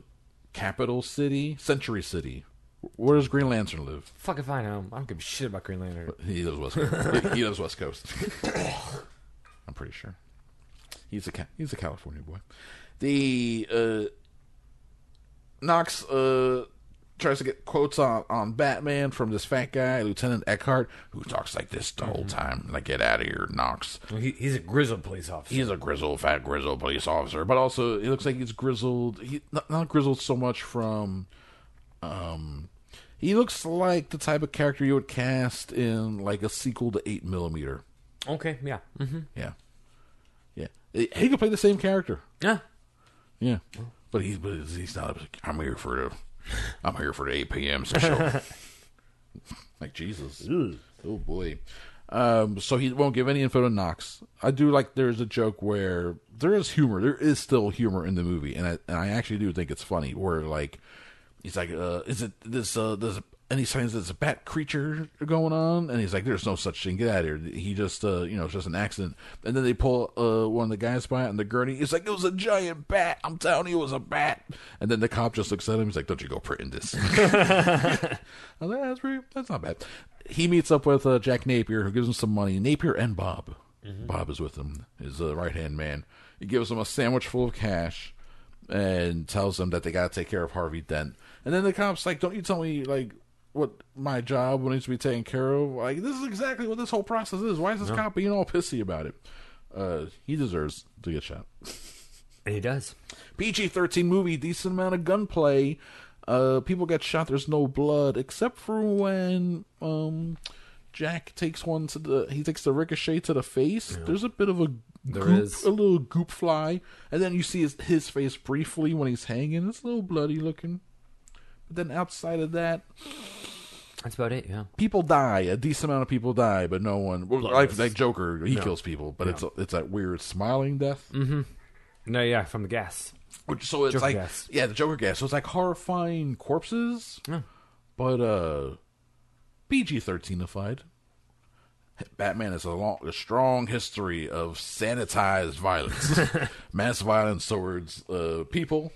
capital city, Century City. Where does Green Lantern live? Fuck if I know. I don't give a shit about Green Lantern. He lives West Coast. he, he lives West Coast. I'm pretty sure. He's a Ca- he's a California boy. The uh, Knox uh, tries to get quotes on, on Batman from this fat guy, Lieutenant Eckhardt, who talks like this the whole time. Like, get out of here, Knox. He, he's a grizzled police officer. He's a grizzled, fat, grizzled police officer, but also he looks like he's grizzled. He not, not grizzled so much from, um, he looks like the type of character you would cast in like a sequel to Eight Millimeter. okay, yeah. hmm Yeah, yeah. He could play the same character. Yeah. Yeah, but he's but he's not. I'm here for the, I'm here for the 8 p.m. show. like Jesus. Oh boy. Um, so he won't give any info to Knox. I do like there's a joke where there is humor. There is still humor in the movie, and I and I actually do think it's funny. Where like he's like, uh, "Is it this? Uh, there's any signs there's a bat creature going on?" And he's like, "There's no such thing. Get out of here." He just, uh, you know, it's just an accident. And then they pull uh, one of the guys by on the gurney. He's like, "It was a giant bat. I'm telling you, it was a bat." And then the cop just looks at him. He's like, "Don't you go print this?" I was like, that's pretty, that's not bad. He meets up with uh, Jack Napier, who gives him some money. Napier and Bob. Bob is with him, his uh, right hand man. He gives him a sandwich full of cash and tells them that they got to take care of Harvey Dent. And then the cop's like, "Don't you tell me like what my job needs to be taken care of? Like this is exactly what this whole process is. Why is this cop being all pissy about it? Uh, he deserves to get shot." And he does. PG thirteen movie, decent amount of gunplay. Uh, people get shot. There's no blood except for when um, Jack takes one to the. He takes the ricochet to the face. There's a bit of a There goop, is. a little goop fly, and then you see his, his face briefly when he's hanging. It's a little bloody looking. But then outside of that, That's about it, yeah. people die. A decent amount of people die, but no one. Well, like, like Joker, he kills people, but it's it's that weird smiling death. Mm-hmm. No, yeah, from the gas. Which so it's Joker like gas. yeah, the Joker gas. So it's like horrifying corpses, Yeah. but uh, PG thirteenified. Batman has a long, a strong history of sanitized violence, mass violence towards uh, people.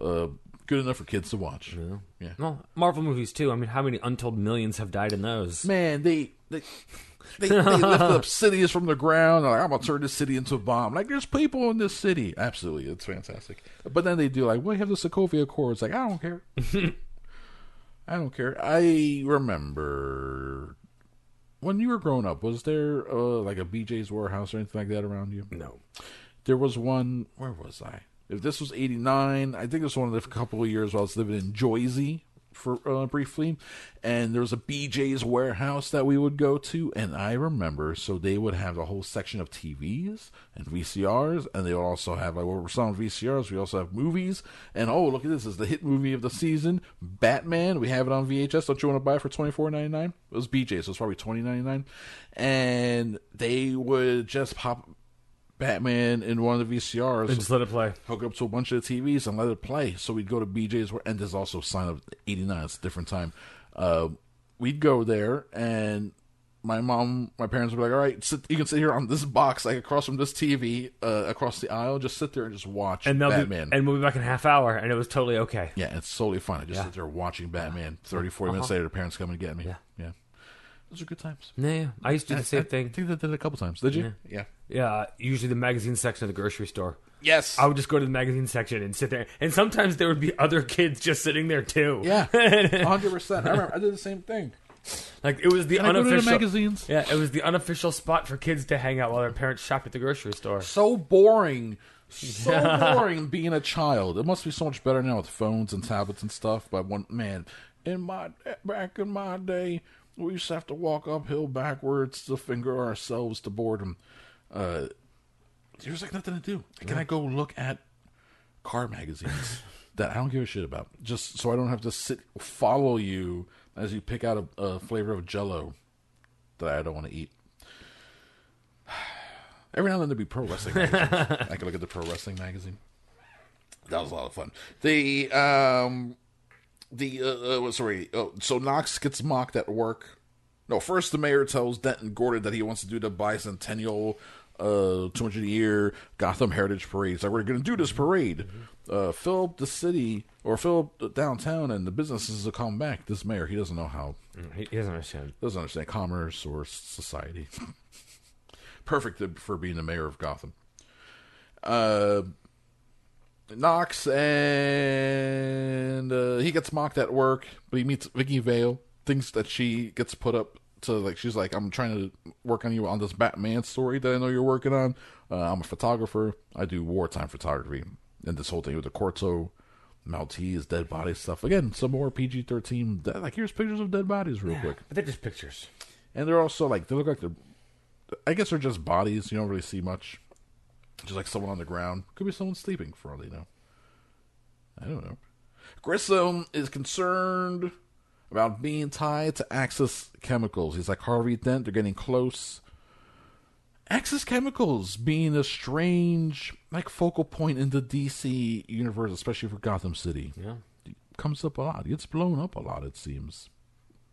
Uh, good enough for kids to watch. Yeah, Well, Marvel movies too. I mean, how many untold millions have died in those? man, they they. They, they lifted up cities from the ground. They're like, I'm gonna turn this city into a bomb. Like, there's people in this city. Absolutely, it's fantastic. But then they do like, we have the Sokovia Accords. Like, I don't care. I don't care. I remember when you were growing up. Was there uh, like a BJ's warehouse or anything like that around you? No. There was one. Where was I? If this was '89, I think it was one of the couple of years while I was living in Jersey. for uh, briefly, and there was a BJ's warehouse that we would go to, and I remember so they would have a whole section of TVs and VCRs, and they would also have like what VCRs. We also have movies, and oh look at this! This is the hit movie of the season, Batman. We have it on VHS. Don't you want to buy it for twenty four ninety nine? It was BJ's, so it's probably twenty ninety nine, and they would just pop. Batman in one of the VCRs And just let it play. hook it up to a bunch of the TVs and let it play. So we'd go to BJ's, where- and there's also sign up eighty nine. It's a different time. Uh, we'd go there, and my mom, my parents would be like, "All right, sit, you can sit here on this box, like across from this TV, uh, across the aisle. Just sit there and just watch And Batman." be, and we'll be back in a half hour, and it was totally okay. yeah, it's totally fine. I just Yeah. sit there watching Batman. 30, 40 minutes Uh-huh. later, the parents come and get me. Yeah. yeah. Those are good times. Yeah, yeah. I used to do the I- same I thing. think that did it a couple times. Did you? Yeah. Yeah. Yeah, usually the magazine section of the grocery store. Yes. I would just go to the magazine section and sit there, and sometimes there would be other kids just sitting there too. Yeah. hundred percent. I remember. I did the same thing. like it was the Can I go to the unofficial magazines? Yeah, it was the unofficial spot for kids to hang out while their parents shopped at the grocery store. so boring. So boring being a child. It must be so much better now with phones and tablets and stuff. But one man, in my back in my day, we just have to walk uphill backwards to finger ourselves to boredom. Uh, there was like nothing to do. Can I go look at car magazines that I don't give a shit about? Just so I don't have to sit follow you as you pick out a, a flavor of Jello that I don't want to eat. Every now and then there'd be pro wrestling magazines. I could look at the pro wrestling magazine. That was a lot of fun. The um, the uh, uh sorry. Oh, so Knox gets mocked at work. No, first the mayor tells Dent and Gordon that he wants to do the bicentennial, uh, 200 year Gotham Heritage Parade. So we're going to do this parade. Uh, fill up the city or fill up downtown, and the businesses will come back. This mayor, he doesn't know how He, he doesn't understand. doesn't understand commerce or society. Perfect for being the mayor of Gotham. Uh, Knox and uh, he gets mocked at work, but he meets Vicki Vale. Thinks that she gets put up to like she's like, I'm trying to work on you on this Batman story that I know you're working on. Uh, I'm a photographer. I do wartime photography, and this whole thing with the Corto Maltese dead body stuff. Again, some more PG-13. de- Like here's pictures of dead bodies, real quick. But they're just pictures. And they're also like they look like they're. I guess they're just bodies. You don't really see much. Just like someone on the ground. Could be someone sleeping for all they know. I don't know. Grissom is concerned about being tied to Axis Chemicals. He's like Harvey Dent. They're getting close. Axis Chemicals being a strange like focal point in the DC universe, especially for Gotham City. Yeah. comes up a lot. It gets blown up a lot. It seems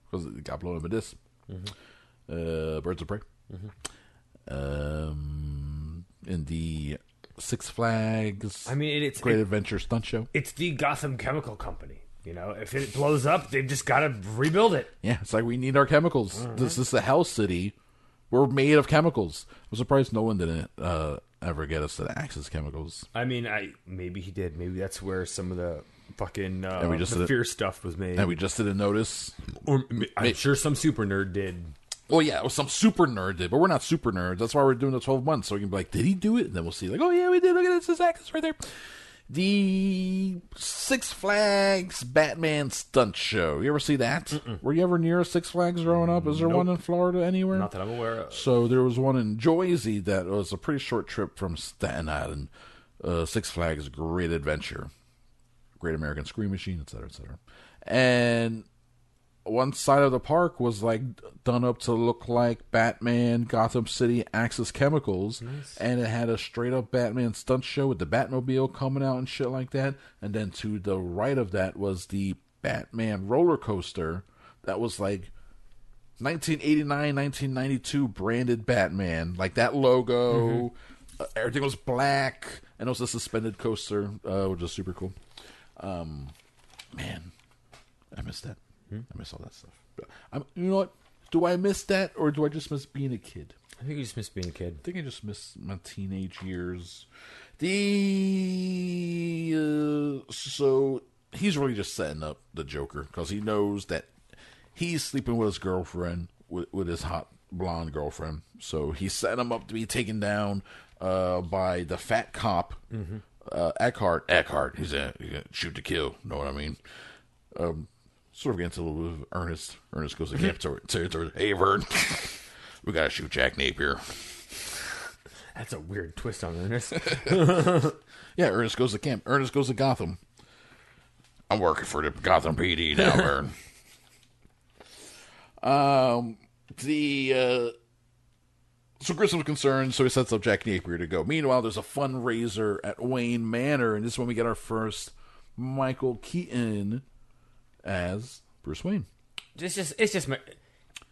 because it got blown up in this. Uh, Birds of Prey. Um, in the Six Flags. I mean, it's Great it- Adventure stunt show. it's the Gotham Chemical Company. You know, if it blows up, they've just got to rebuild it. Yeah, it's like we need our chemicals. This is the Hell City. We're made of chemicals. I'm surprised no one didn't uh, ever get us to the Axis chemicals. I mean, I maybe he did. Maybe that's where some of the fucking uh, And we just the fear stuff was made. And we just didn't notice. or I'm sure some super nerd did. Well, yeah, it was some super nerd did, but we're not super nerds. That's why we're doing the 12 months. So we can be like, did he do it? And then we'll see, like, oh, yeah, we did. Look at this. Axis right there. The Six Flags Batman stunt show. You ever see that? Were you ever near a Six Flags growing up? Is there one in Florida anywhere? Not that I'm aware of. So there was one in Joyzy that was a pretty short trip from Staten Island. Uh, Six Flags Great Adventure, Great American Scream Machine, et cetera, et cetera. And one side of the park was like done up to look like Batman, Gotham City, Axis Chemicals, and it had a straight up Batman stunt show with the Batmobile coming out and shit like that. And then to the right of that was the Batman roller coaster that was like 1989, 1992 branded Batman, like that logo. Uh, everything was black, and it was a suspended coaster, uh, which is super cool. Um, man, I miss that. I miss all that stuff. But I'm, you know what? Do I miss that, or do I just miss being a kid? I think you just miss being a kid. I think I just miss my teenage years. The uh, so he's really just setting up the Joker because he knows that he's sleeping with his girlfriend, with, with his hot blonde girlfriend. So he's setting him up to be taken down uh, by the fat cop, uh, Eckhardt. Eckhardt. He's a, he's a shoot to kill. Know what I mean? Um, sort of gets a little bit of Ernest. Ernest goes to camp toward Hey, Vern, we gotta shoot Jack Napier. That's a weird twist on Ernest. Yeah, Ernest goes to camp. Ernest goes to Gotham. I'm working for the Gotham PD now, Vern. um, the uh, so Grissom's concerned, so he sets up Jack Napier to go. Meanwhile, there's a fundraiser at Wayne Manor, and this is when we get our first Michael Keaton as Bruce Wayne. it's just it's just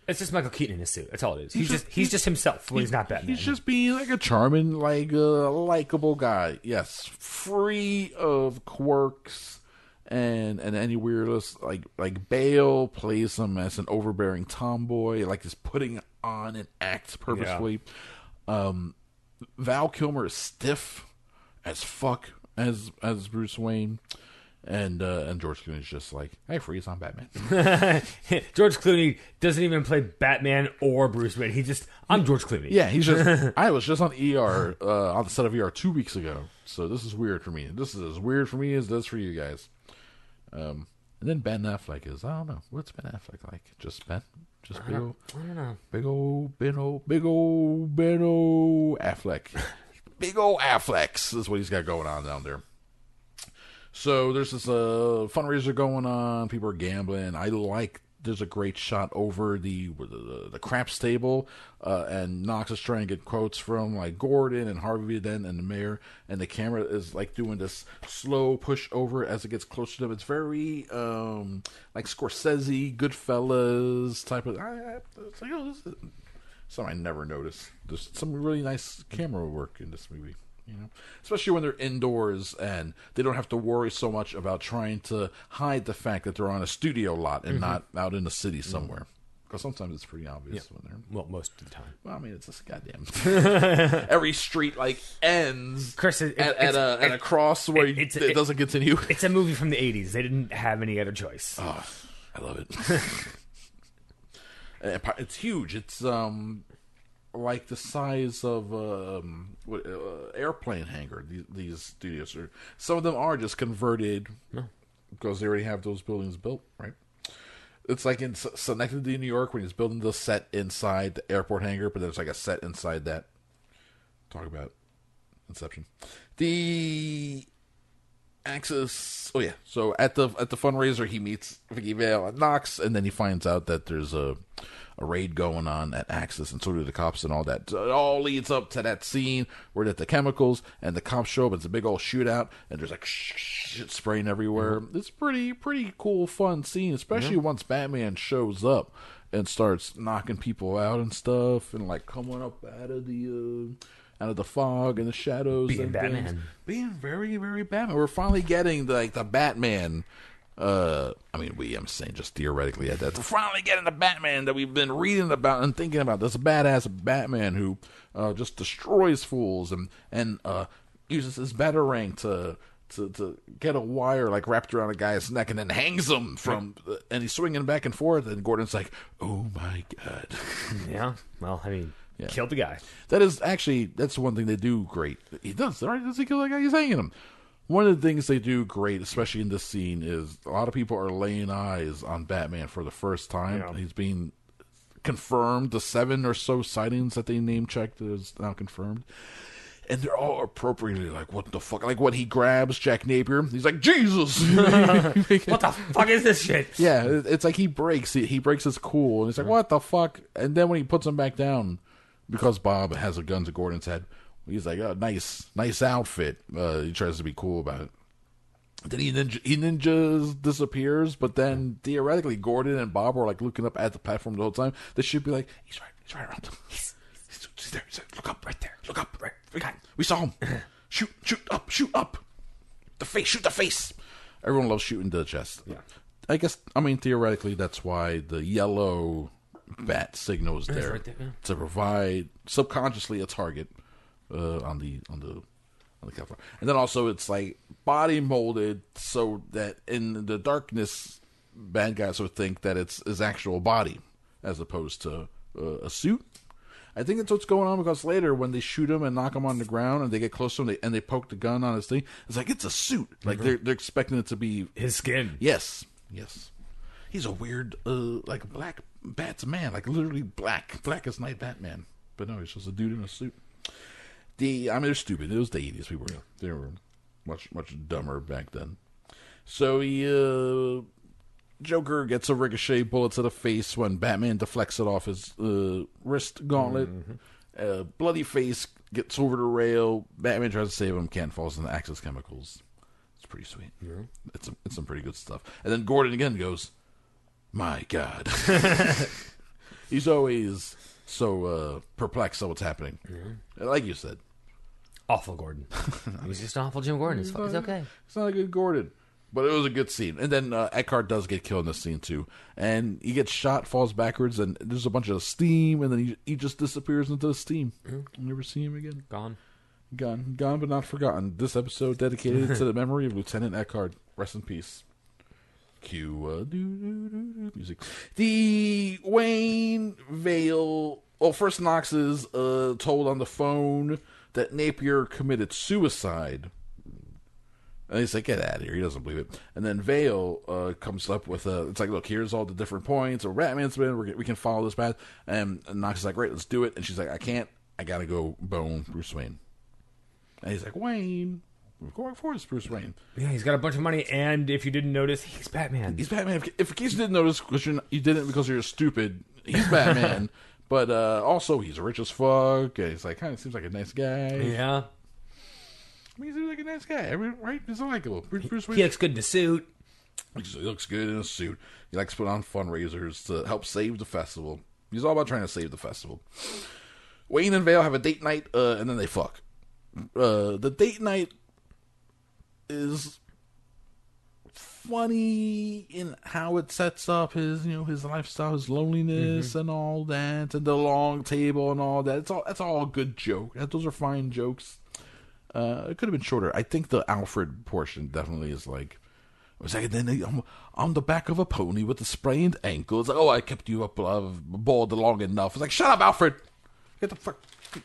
it's just Michael Keaton in a suit. That's all it is. He's, just he's just himself when he's not Batman. He's just being like a charming, like a likable guy. Yes, free of quirks and and any weirdness. Like like Bale plays him as an overbearing tomboy, like he's putting on an act purposefully. Um, Val Kilmer is stiff as fuck as as Bruce Wayne. And uh, and George Clooney's just like, hey, freeze on Batman. George Clooney doesn't even play Batman or Bruce Wayne. He just I'm George Clooney. Yeah, he's just. I was just on ER uh, on the set of ER two weeks ago, so this is weird for me. This is as weird for me as this for you guys. Um, and then Ben Affleck is. I don't know what's Ben Affleck like. Just Ben, just big old, I don't know. big old Ben old, big old Ben old Affleck, big old Afflecks is what he's got going on down there. So there's this uh, fundraiser going on. People are gambling. I like. There's a great shot over the the, the craps table, uh, and Knox is trying to get quotes from like Gordon and Harvey Dent and the mayor, and the camera is like doing this slow push over as it gets closer to them. It's very um, like Scorsese, Goodfellas type of. I, I, it's like, oh, this is something I never noticed. There's some really nice camera work in this movie. You know, especially when they're indoors and they don't have to worry so much about trying to hide the fact that they're on a studio lot and mm-hmm. not out in the city mm-hmm. somewhere. Because sometimes it's pretty obvious when they're. Well, most of the time. Well, I mean, it's just goddamn. Every street like ends Chris, it- at, at a at a cross where it- it's- it, it- doesn't continue. It's a movie from the 80s. They didn't have any other choice. Oh, I love it- it's huge. It's um like the size of um uh, airplane hangar. These, these studios are. Some of them are just converted because they already have those buildings built, right? It's like in Schenectady, New York, when he's building the set inside the airport hangar, but there's like a set inside that. Talk about Inception. The Axis. Oh yeah. So at the at the fundraiser, he meets Vicki Vale at Knox, and then he finds out that there's a a raid going on at Axis, and so do the cops and all that. So it all leads up to that scene where that the chemicals and the cops show up. It's a big old shootout, and there's like shit spraying everywhere. It's pretty pretty cool, fun scene, especially once Batman shows up and starts knocking people out and stuff, and like coming up out of the. Uh, out of the fog and the shadows Being and Batman. things being very, very Batman. We're finally getting the, like the Batman. Uh, I mean, we. I'm saying just theoretically at that. We're finally getting the Batman that we've been reading about and thinking about. This badass Batman who uh, just destroys fools and and uh, uses his batarang to. To, to get a wire like wrapped around a guy's neck and then hangs him from and he's swinging back and forth and Gordon's like oh my god Yeah. Well, I mean, Yeah. killed the guy. That is actually that's one thing they do great. He does right. Does he kill that guy? He's hanging him. One of the things they do great, especially in this scene, is a lot of people are laying eyes on Batman for the first time. Yeah. He's being confirmed. The seven or so sightings that they name checked is now confirmed. And they're all appropriately like, what the fuck? Like when he grabs Jack Napier, he's like, Jesus! What the fuck is this shit? Yeah, it's like he breaks he, he breaks his cool, and he's like, "What the fuck?" And then when he puts him back down, because Bob has a gun to Gordon's head, he's like, "Oh, nice, nice outfit." Uh, he tries to be cool about it. Then he ninja, he ninjas disappears, but then theoretically, Gordon and Bob are like looking up at the platform the whole time. They should be like, "He's right, he's right around. He's, he's, he's there, he's there. Look up, right there. Look up, right. We got, him. we saw him. shoot, shoot up, shoot up. The face, shoot the face." Everyone loves shooting the chest. Yeah. I guess I mean theoretically that's why the yellow bat signal is there right there, yeah. to provide subconsciously a target uh, on the on the on the cover, and then also it's like body molded so that in the darkness, bad guys would think that it's his actual body as opposed to uh, a suit. I think that's what's going on because later when they shoot him and knock him on the ground and they get close to him they, and they poke the gun on his thing, it's like it's a suit. Like they're they're expecting it to be His skin. Yes, yes. he's a weird, uh, like black Bat's man, like literally black, black as night Batman. But no, he's just a dude in a suit. The I mean, they're stupid. It was the eighties. We were they were much much dumber back then. So he uh, Joker gets a ricochet bullet to the face when Batman deflects it off his uh, wrist gauntlet. Uh, bloody face gets over the rail. Batman tries to save him, can't falls into Axis chemicals. It's pretty sweet. It's some, it's some pretty good stuff. And then Gordon again goes, "My God." He's always so uh, perplexed at what's happening. Like you said, Awful Gordon. he was just awful Jim Gordon. It's, fu- it's okay. It's not a good Gordon. But it was a good scene. And then uh, Eckhardt does get killed in this scene too. And he gets shot, falls backwards, and there's a bunch of steam, and then he, he just disappears into the steam. You never see him again. Gone. Gone. Gone but not forgotten. This episode dedicated to the memory of Lieutenant Eckhardt. Rest in peace. Cue uh, doo, doo, doo, doo, music. The Wayne Vale. Well, first Knox is uh, told on the phone that Napier committed suicide. And he's like, get out of here. He doesn't believe it. And then Vale uh, comes up with a, it's like, look, here's all the different points. Or Batman's been, we're, we can follow this path. And, and Knox is like, great, let's do it. And she's like, I can't. I got to go bone Bruce Wayne. And he's like, Wayne. Of course, of course, Bruce Wayne. Yeah, he's got a bunch of money, and if you didn't notice, he's Batman. He's Batman. If, if in case you didn't notice, because you didn't because you're stupid, he's Batman. but uh, also, he's rich as fuck. And he's like, kind of seems like a nice guy. yeah. I mean, he seems like a nice guy. I mean, right? He's likable. Bruce, Bruce Wayne. He looks good in a suit. He looks good in a suit. He likes to put on fundraisers to help save the festival. He's all about trying to save the festival. Wayne and Vale have a date night, uh, and then they fuck. Uh, the date night is funny in how it sets up his, you know, his lifestyle, his loneliness, and all that, and the long table and all that. It's all that's all a good joke. Those are fine jokes. Uh, it could have been shorter. I think the Alfred portion definitely is like. It was like, then I'm on the back of a pony with a sprained ankle. It's like, oh, I kept you up uh, bored long enough. It's like, shut up, Alfred. Get the fuck,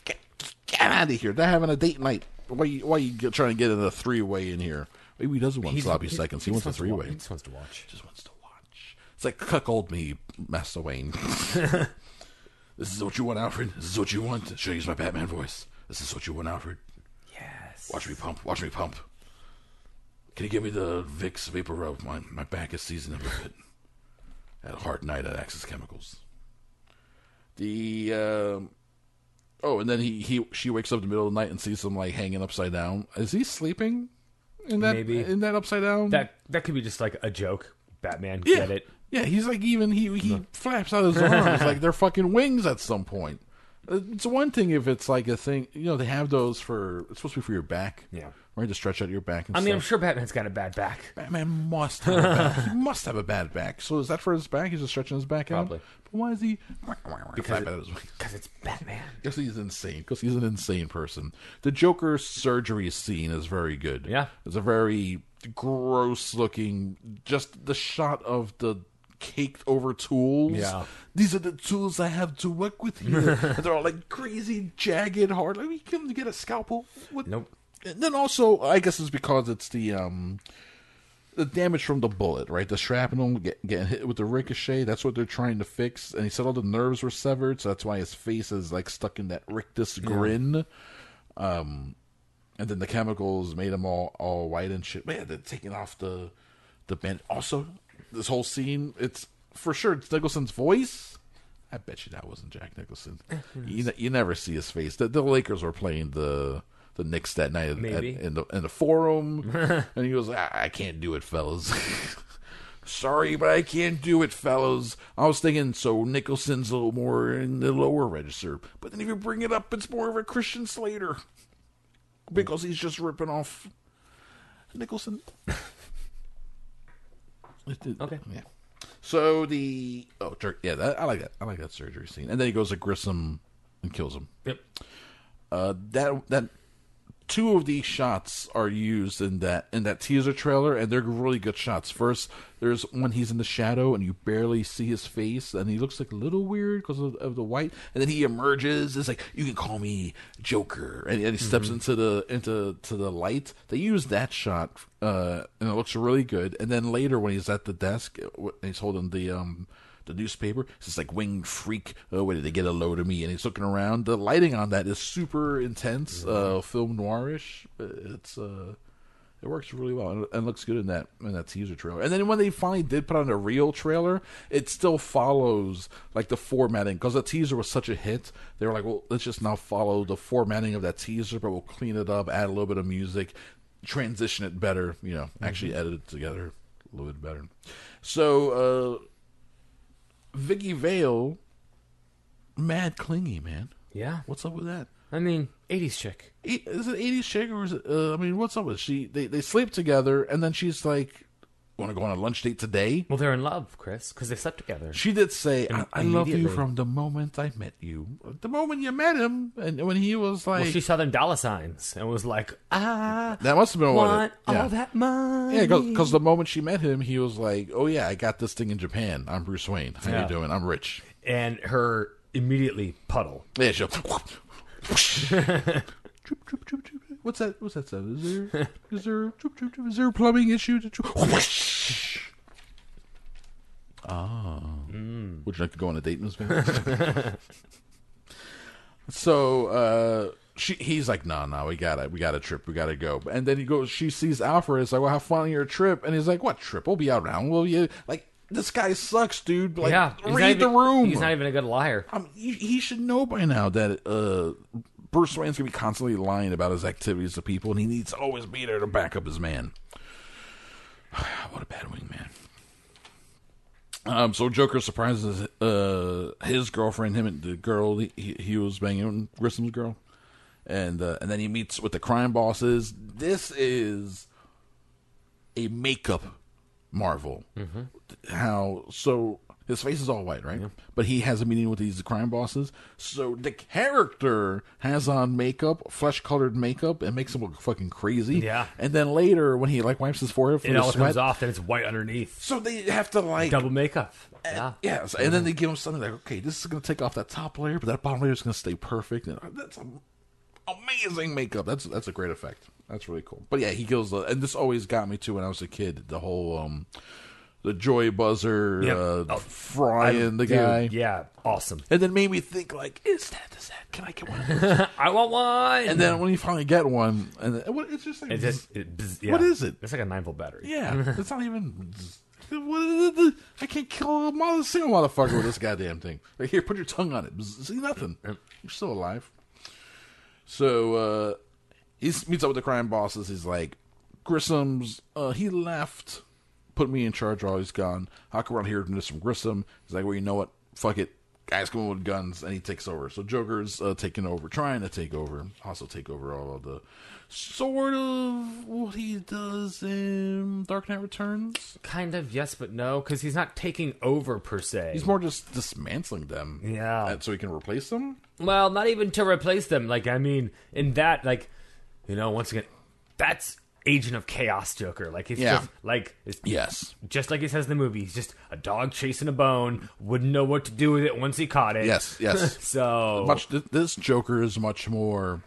get, get out of here. They're having a date night. Why you, why you trying to get in a three way in here? Maybe he doesn't want He's- sloppy he- seconds. He, he wants a three wa- way. he just wants to watch. Just wants to watch. It's like cuckold me, Master Wayne. this is what you want, Alfred. This is what you want. Should I use my Batman voice? This is what you want, Alfred. Yes. Watch me pump. Watch me pump. Can you give me the Vicks Vapor Rub? My my back is seasoned up a bit. Had a hard night at Axis Chemicals. The um, oh, and then he he she wakes up in the middle of the night and sees him like hanging upside down. Is he sleeping in that Maybe. in that upside down? That that could be just like a joke. Batman, yeah, get it? yeah. He's like even he he flaps out his arms like they're fucking wings at some point. It's one thing if it's like a thing, you know. They have those for it's supposed to be for your back, Yeah. Right? To stretch out your back. And I mean, I'm stuff. sure Batman's got a bad back. Batman must have a bad, he must have a bad back. So is that for his back? He's just stretching his back out. Probably. out. But why is he? Because Flap it- out his wings? Because it's Batman. Because he's insane. Because he's an insane person. The Joker surgery scene is very good. Yeah. it's a very gross looking. Just the shot of the caked over tools. Yeah. these are the tools I have to work with here. they're all like crazy, jagged, hard. Like, you come to get a scalpel. What? Nope. And then also, I guess it's because it's the um the damage from the bullet, right? The shrapnel get, getting hit with the ricochet. That's what they're trying to fix. And he said all the nerves were severed, so that's why his face is like stuck in that rictus grin. Um, and then the chemicals made him all all white and shit. Man, they're taking off the the band. Also, this whole scene, it's for sure it's Nicholson's voice. I bet you that wasn't Jack Nicholson. you, you never see his face. The, the Lakers were playing the the Knicks that night at, in the in the forum, and he goes, I, I can't do it, fellas. Sorry, but I can't do it, fellas. I was thinking so Nicholson's a little more in the lower register, but then if you bring it up, it's more of a Christian Slater because he's just ripping off Nicholson. Okay. Yeah. So the oh jerk yeah that, I like that I like that surgery scene and then he goes to Grissom and kills him. Yep. Uh, that that two of these shots are used in that in that teaser trailer, and they're really good shots. First, there's when he's in the shadow and you barely see his face, and he looks like a little weird because of, of the white, and then he emerges. It's like you can call me Joker, and, and he steps into the into to the light. They use that shot, uh, and it looks really good. And then later when he's at the desk, uh, and he's holding the um the newspaper. It's like winged freak. Oh, where did they get a load of me? And he's looking around. The lighting on that is super intense, uh, film noirish. It's uh, it works really well and, and looks good in that in that teaser trailer. And then when they finally did put on a real trailer, it still follows like the formatting because the teaser was such a hit. They were like, well, let's just now follow the formatting of that teaser, but we'll clean it up, add a little bit of music, transition it better. You know, actually edit it together a little bit better. So. uh Vicki Vale, mad clingy, man. Yeah. What's up with that? I mean, 80s chick. E- Is it 80s chick or is it? Uh, I mean, what's up with she? They they sleep together and then she's like, "Want to go on a lunch date today?" Well, they're in love, Chris, because they slept together. She did say, I, I love you Immediately. from the moment I met you. The moment you met him, and when he was like, well, she saw them dollar signs and was like, ah, that must have been what want it. Yeah, that money. yeah, because the moment she met him, he was like, "Oh yeah, I got this thing in Japan. I'm Bruce Wayne. How Yeah. you doing? I'm rich." And her immediately puddle. Yeah, she'll. Troop, troop, troop, troop. What's that? What's that sound? Is there? Is there? Is there a plumbing issue? To troop? Ah. Would you like to go on a date in this van? so uh, she, he's like, "No, no, we got to we got a trip. We got to go." And then he goes. She sees Alfred. It's like, "Well, have fun on your trip." And he's like, "What trip? We'll be out around. Will you?" Like, this guy sucks, dude. Like, yeah, he's not read the room. He's not even a good liar. I mean, he, he should know by now that uh, Bruce Wayne's gonna be constantly lying about his activities to people, and he needs to always be there to back up his man. what a bad wingman. Um, so Joker surprises uh, his girlfriend, him and the girl he, he was banging, Grissom's girl, and uh, and then he meets with the crime bosses. This is a makeup marvel. How so? His face is all white, right? But he has a meeting with these crime bosses. So the character has on makeup, flesh colored makeup, and makes him look fucking crazy. Yeah. And then later, when he like wipes his forehead from It all sweat, comes off, and it's white underneath. so they have to like Double makeup. Uh, yeah. Yes, and then they give him something like, okay, this is going to take off that top layer, but that bottom layer is going to stay perfect. And uh, that's am- amazing makeup. That's that's a great effect. That's really cool. But yeah, he kills the, uh, and this always got me too when I was a kid. The whole um, the joy buzzer, Yep. uh, Oh, frying the Dude, guy, Yeah, awesome. and then made me think like, is that is that? Can I get one? of those? I want one. and then when you finally get one, and then, it's just like, it just, it, yeah. What is it? It's like a nine volt battery. yeah, it's not even. What is it? I can't kill a single motherfucker with this goddamn thing. Like, here, put your tongue on it. See nothing. You're still alive. So uh, he meets up with the crime bosses. He's like, Grissom's. Uh, he left, put me in charge while he's gone. Come around here to some Grissom? He's like, well, you know what? Fuck it. Guys come in with guns, and he takes over. So Joker's uh, taking over, trying to take over, also take over all of the sort of what he does in Dark Knight Returns. Kind of yes, but no, because he's not taking over per se. He's more just dismantling them. Yeah. uh, so he can replace them. Well, not even to replace them. Like, I mean, in that, like, you know, once again, that's Agent of Chaos Joker. Like, he's Yeah. just, like, it's Yes. just like he says in the movie, he's just a dog chasing a bone, wouldn't know what to do with it once he caught it. Yes. Yes. So, much. th- This Joker is much more.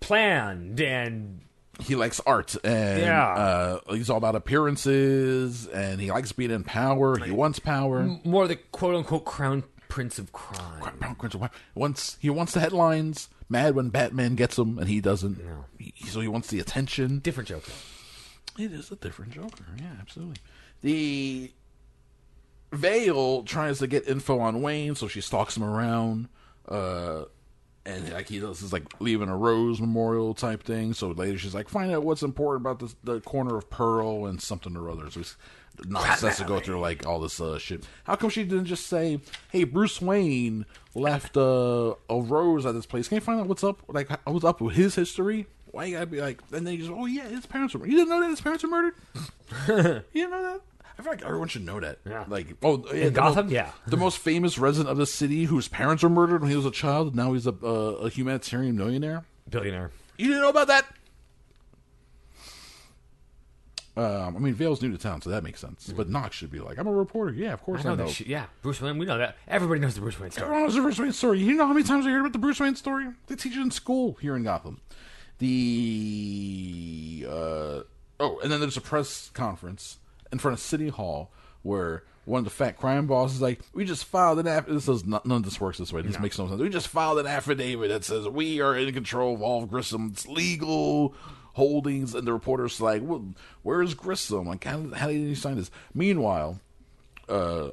planned and he likes art and Yeah. uh, he's all about appearances and he likes being in power. He wants power. more of the quote unquote crown prince of crime. Prince of Crime. Once he wants the headlines. Mad when Batman gets him and he doesn't. He- so he wants the attention. Different Joker. It is a different Joker. Yeah, absolutely. The Vale tries to get info on Wayne, so she stalks him around. Uh, and like he does is like leaving a rose memorial type thing. So later she's like, find out what's important about this, the corner of Pearl and something or other. So it's nonsense to go through like all this uh, shit. How come she didn't just say, "Hey, Bruce Wayne left uh, a rose at this place. Can you find out what's up? Like what's up with his history?" Why you gotta be like? And then you just, oh yeah, his parents were. You didn't know that his parents were murdered. you didn't know that. I feel like everyone should know that. Yeah. Like, oh, yeah, In Gotham? most- Yeah. the most famous resident of the city whose parents were murdered when he was a child. Now he's a, uh, a humanitarian millionaire. Billionaire. You didn't know about that? Um, I mean, Vale's new to town, so that makes sense. But Knox should be like, I'm a reporter. Yeah, of course I I know know. that shit. Yeah, Bruce Wayne. We know that. Everybody knows the Bruce Wayne story. Everyone knows the Bruce Wayne story. You know how many times I heard about the Bruce Wayne story? They teach it in school here in Gotham. The uh, oh, and then there's a press conference in front of City Hall where one of the fat crime bosses is like, "We just filed an affidavit." This is not, none of this works this way. This makes no sense. We just filed an affidavit that says we are in control of all of Grissom's legal holdings, and the reporter's like, well, "Where's Grissom? Like, how, how did he sign this?" Meanwhile, uh,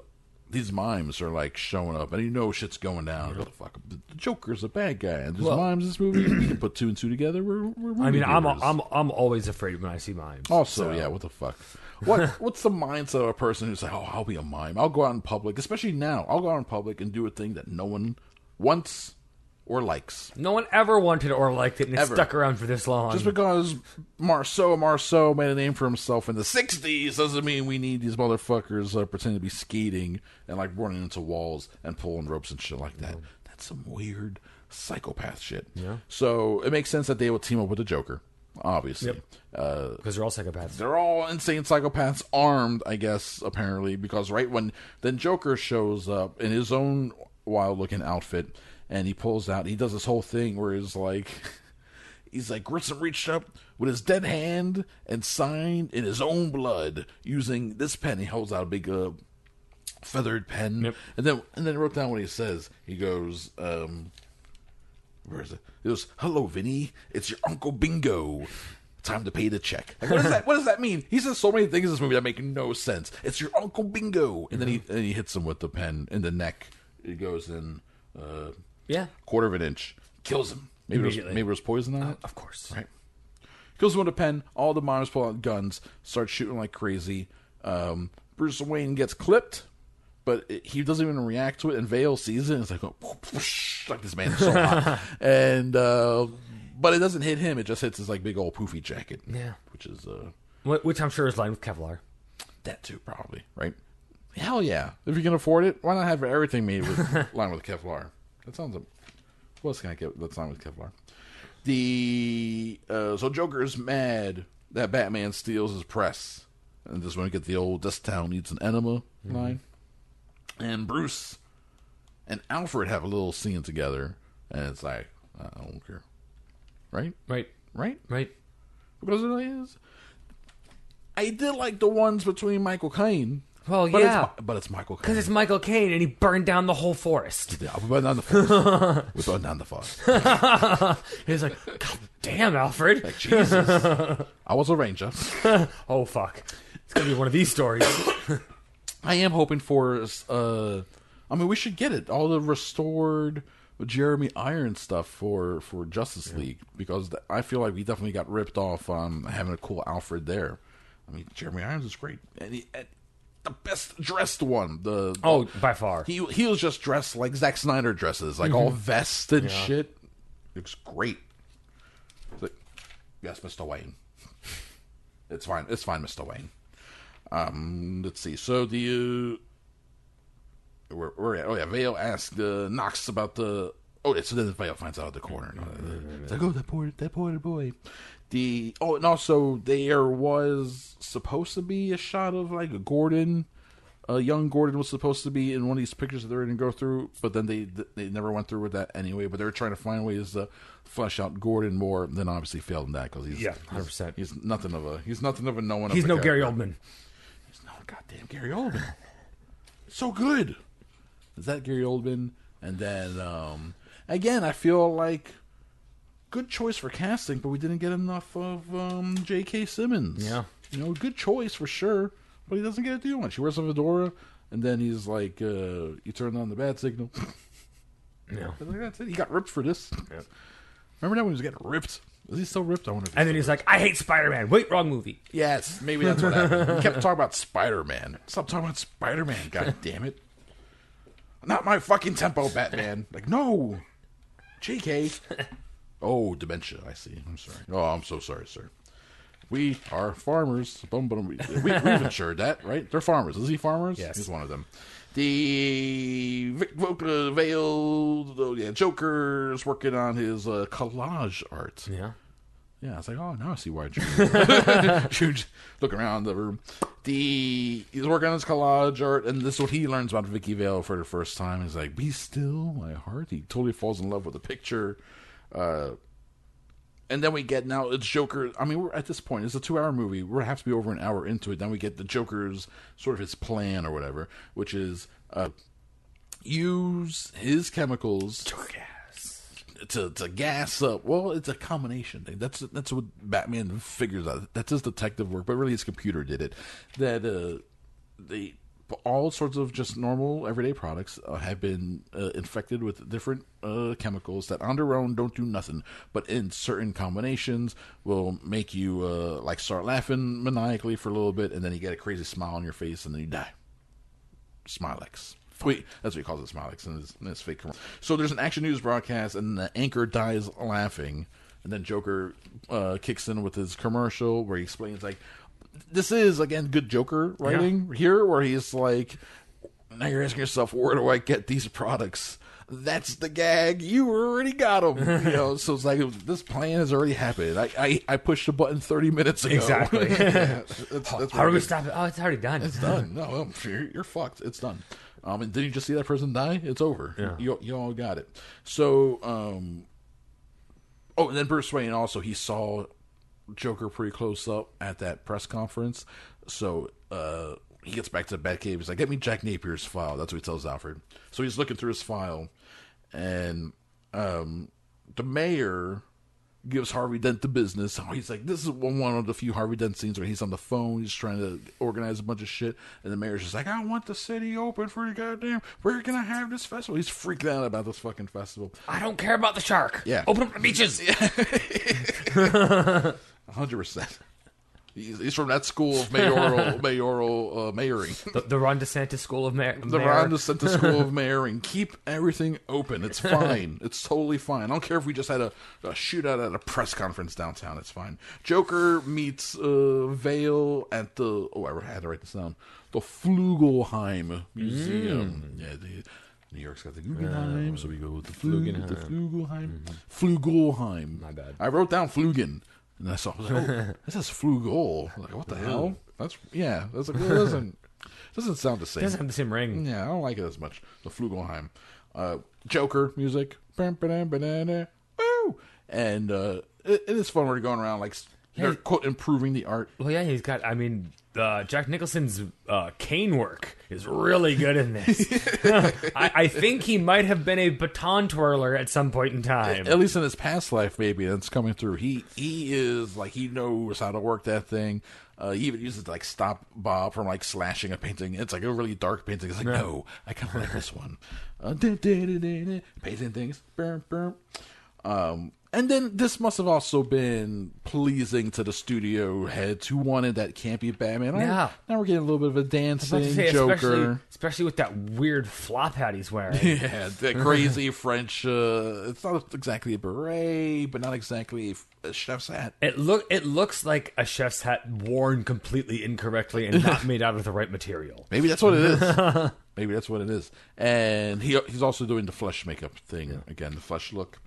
these mimes are like showing up, and you know shit's going down. What the fuck? The Joker's a bad guy, and there's Well- mimes in this movie. you can put two and two together. We're, we're I mean, I'm viewers. I'm I'm always afraid when I see mimes. Also, so- yeah, what the fuck? What what's the mindset of a person who's like, oh, I'll be a mime. I'll go out in public, especially now. I'll go out in public and do a thing that no one wants or likes. No one ever wanted or liked it, and it Ever. stuck around for this long. Just because Marcel Marceau made a name for himself in the '60s doesn't mean we need these motherfuckers uh, pretending to be skating and like running into walls and pulling ropes and shit like that. That's some weird psychopath shit. Yeah. So it makes sense that they would team up with the Joker, obviously. Yep. Uh, because they're all psychopaths. they're all insane psychopaths armed, I guess, apparently, because right when then Joker shows up in his own wild looking outfit and he pulls out he does this whole thing where he's like he's like Grissom reached up with his dead hand and signed in his own blood using this pen. He holds out a big uh, feathered pen. Yep. And then and then wrote down what he says. He goes, um where is it? It goes, Hello, Vinny. It's your Uncle Bingo. Time to pay the check. Like, what does that? What does that mean? He says so many things in this movie that make no sense. It's your Uncle Bingo, and then he and he hits him with the pen in the neck. It goes in uh, Yeah, quarter of an inch, kills him. Maybe it was, Immediately. maybe was poison on it. of course. Right. Kills him with a pen. All the miners pull out guns, start shooting like crazy. Um, Bruce Wayne gets clipped, but it, he doesn't even react to it. And Vale sees it and it's like, oh, whoosh, like this man is so hot. and uh, but it doesn't hit him. It just hits his like big old poofy jacket. Yeah. which is uh, Which I'm sure is lined with Kevlar. that too probably right. Hell yeah! If you can afford it, why not have everything made with lined with Kevlar? That sounds. A, what else can I get that's lined with Kevlar? The uh, so Joker's mad that Batman steals his press, and just want to get the old "This town needs an enema" line. And Bruce and Alfred have a little scene together, and it's like I don't care, right? Right, Right? right. Because it is. I did like the ones between Michael Caine. Well, but yeah. it's, but it's Michael Caine. Because it's Michael Caine, and he burned down the whole forest. Yeah, we burned down the forest. we burned down the forest. He's like, God damn, Alfred. Like Jesus, I was a ranger. oh fuck, it's gonna be one of these stories. I am hoping for. Uh, I mean, we should get it all the restored Jeremy Irons stuff for for Justice League because th- I feel like we definitely got ripped off on having a cool Alfred there. I mean, Jeremy Irons is great, and, he, and the best dressed one. The Oh, by far. he he was just dressed like Zack Snyder dresses, like all vest and shit. Looks great. Like, yes, Mister Wayne. It's fine. It's fine, Mister Wayne. Um, let's see. So the uh, where, where at? Oh yeah, Vale asked uh, Knox about the. Oh, yeah, so then Vale finds out at the corner. It's like, oh, that poor, that poor boy. The oh, and also there was supposed to be a shot of like a Gordon. Uh, young Gordon was supposed to be in one of these pictures that they're going to go through, but then they they never went through with that anyway. But they were trying to find ways to flesh out Gordon more. Then obviously failed in that because he's Yeah, 100%. He's nothing of a he's nothing of a no one. He's no Gary. Oldman. He's no goddamn Gary Oldman. so good. Is that Gary Oldman? And then um, again, I feel like good choice for casting, but we didn't get enough of um, J.K. Simmons. Yeah. you know, good choice for sure, but he doesn't get to do much. He wears a fedora, and then he's like, uh, "You turned on the bad signal." Yeah. Like, That's it. He got ripped for this. Remember that when he was getting ripped? Is he still ripped? I wonder. If And then he's like, I hate Spider Man. Wait, wrong movie. Yes, maybe that's what happened. He kept talking about Spider Man. Stop talking about Spider Man, god damn it. Not my fucking tempo, Batman. Like, no. JK. Oh, dementia, I see. I'm sorry. Oh, I'm so sorry, sir. We are farmers. Bum, bum, we, we, we've insured that, right? They're farmers. Is he farmers? Yes. He's one of them. The Vic Voca Veil, oh, yeah, Joker's working on his uh, collage art. Yeah. Yeah, I was like, oh, now I see why. Jude, look around the room. The he's working on his collage art, and this is what he learns about Vicki Vale for the first time. He's like, "Be still, my heart." He totally falls in love with the picture. Uh, and then we get now it's Joker. I mean, we're at this point. It's a two-hour movie. We have to be over an hour into it. Then we get the Joker's sort of his plan or whatever, which is uh, use his chemicals to to gas up. Well, it's a combination thing. That's that's what Batman figures out. That's his detective work, but really his computer did it. That uh, they all sorts of just normal everyday products uh, have been uh, infected with different uh, chemicals that on their own don't do nothing, but in certain combinations will make you uh, like start laughing maniacally for a little bit, and then you get a crazy smile on your face, and then you die. Smilex. Wait, that's what he calls it, Smilex, his, in his fake commercial. So there's an action news broadcast, and the anchor dies laughing, and then Joker uh, kicks in with his commercial where he explains like, this is again good Joker writing here, where he's like, now you're asking yourself, where do I get these products? That's the gag. You already got them. You know, so it's like this plan has already happened. I I, I pushed the button thirty minutes ago. Exactly. Yeah, that's, that's How do we stop it? Oh, it's already done. It's done. No, you're, you're fucked. It's done. Um, and did you just see that person die? It's over. Yeah. You you all got it. So, um, oh, and then Bruce Wayne also he saw Joker pretty close up at that press conference. So, uh, he gets back to the Batcave. He's like, "Get me Jack Napier's file." That's what he tells Alfred. So he's looking through his file, and um, the mayor gives Harvey Dent the business. Oh, he's like, this is one one of the few Harvey Dent scenes where he's on the phone, he's trying to organize a bunch of shit, and the mayor's just like, I want the city open for the goddamn. Where can I have this festival? He's freaking out about this fucking festival. I don't care about the shark. Yeah. Open up the beaches. hundred percent. He's, he's from that school of mayoral mayoral uh, mayoring. The, the Ron DeSantis School of Mayor. The Ron DeSantis School of Mayoring. Keep everything open. It's fine. it's totally fine. I don't care if we just had a, a shootout at a press conference downtown. It's fine. Joker meets uh, Vale at the. Oh, I had to write this down. The Flugelheim Museum. Yeah, the, New York's got the Guggenheim, so we go with the, Flug, the Flugelheim. Flugelheim. My bad. I wrote down Flugen. And I saw, I was like, oh, this is Flugel. Like, what the hell? That's, yeah. That's like, well, it doesn't, doesn't sound the same. It doesn't have the same ring. Yeah, I don't like it as much. The Flugelheim. Uh, Joker music. Bam, ba-dam, ba-da-da. Woo! And uh, it, it is fun you're going around, like, they're, quote, improving the art. Well, yeah, he's got. I mean, uh, Jack Nicholson's uh, cane work is really good in this. I, I think he might have been a baton twirler at some point in time. At least in his past life, maybe that's coming through. He he is like he knows how to work that thing. Uh, he even uses it to, like stop Bob from like slashing a painting. It's like a really dark painting. It's like no, I kind of like this one. Uh, da, da, da, da, painting things. Um, and then this must have also been pleasing to the studio heads who wanted that campy Batman. Yeah. Now we're getting a little bit of a dancing say, Joker. especially, especially with that weird flop hat he's wearing. Yeah, the crazy French. Uh, it's not exactly a beret, but not exactly a chef's hat. It look it looks like a chef's hat worn completely incorrectly and not made out of the right material. Maybe that's what it is. Maybe that's what it is. And he he's also doing the flesh makeup thing again, the flesh look.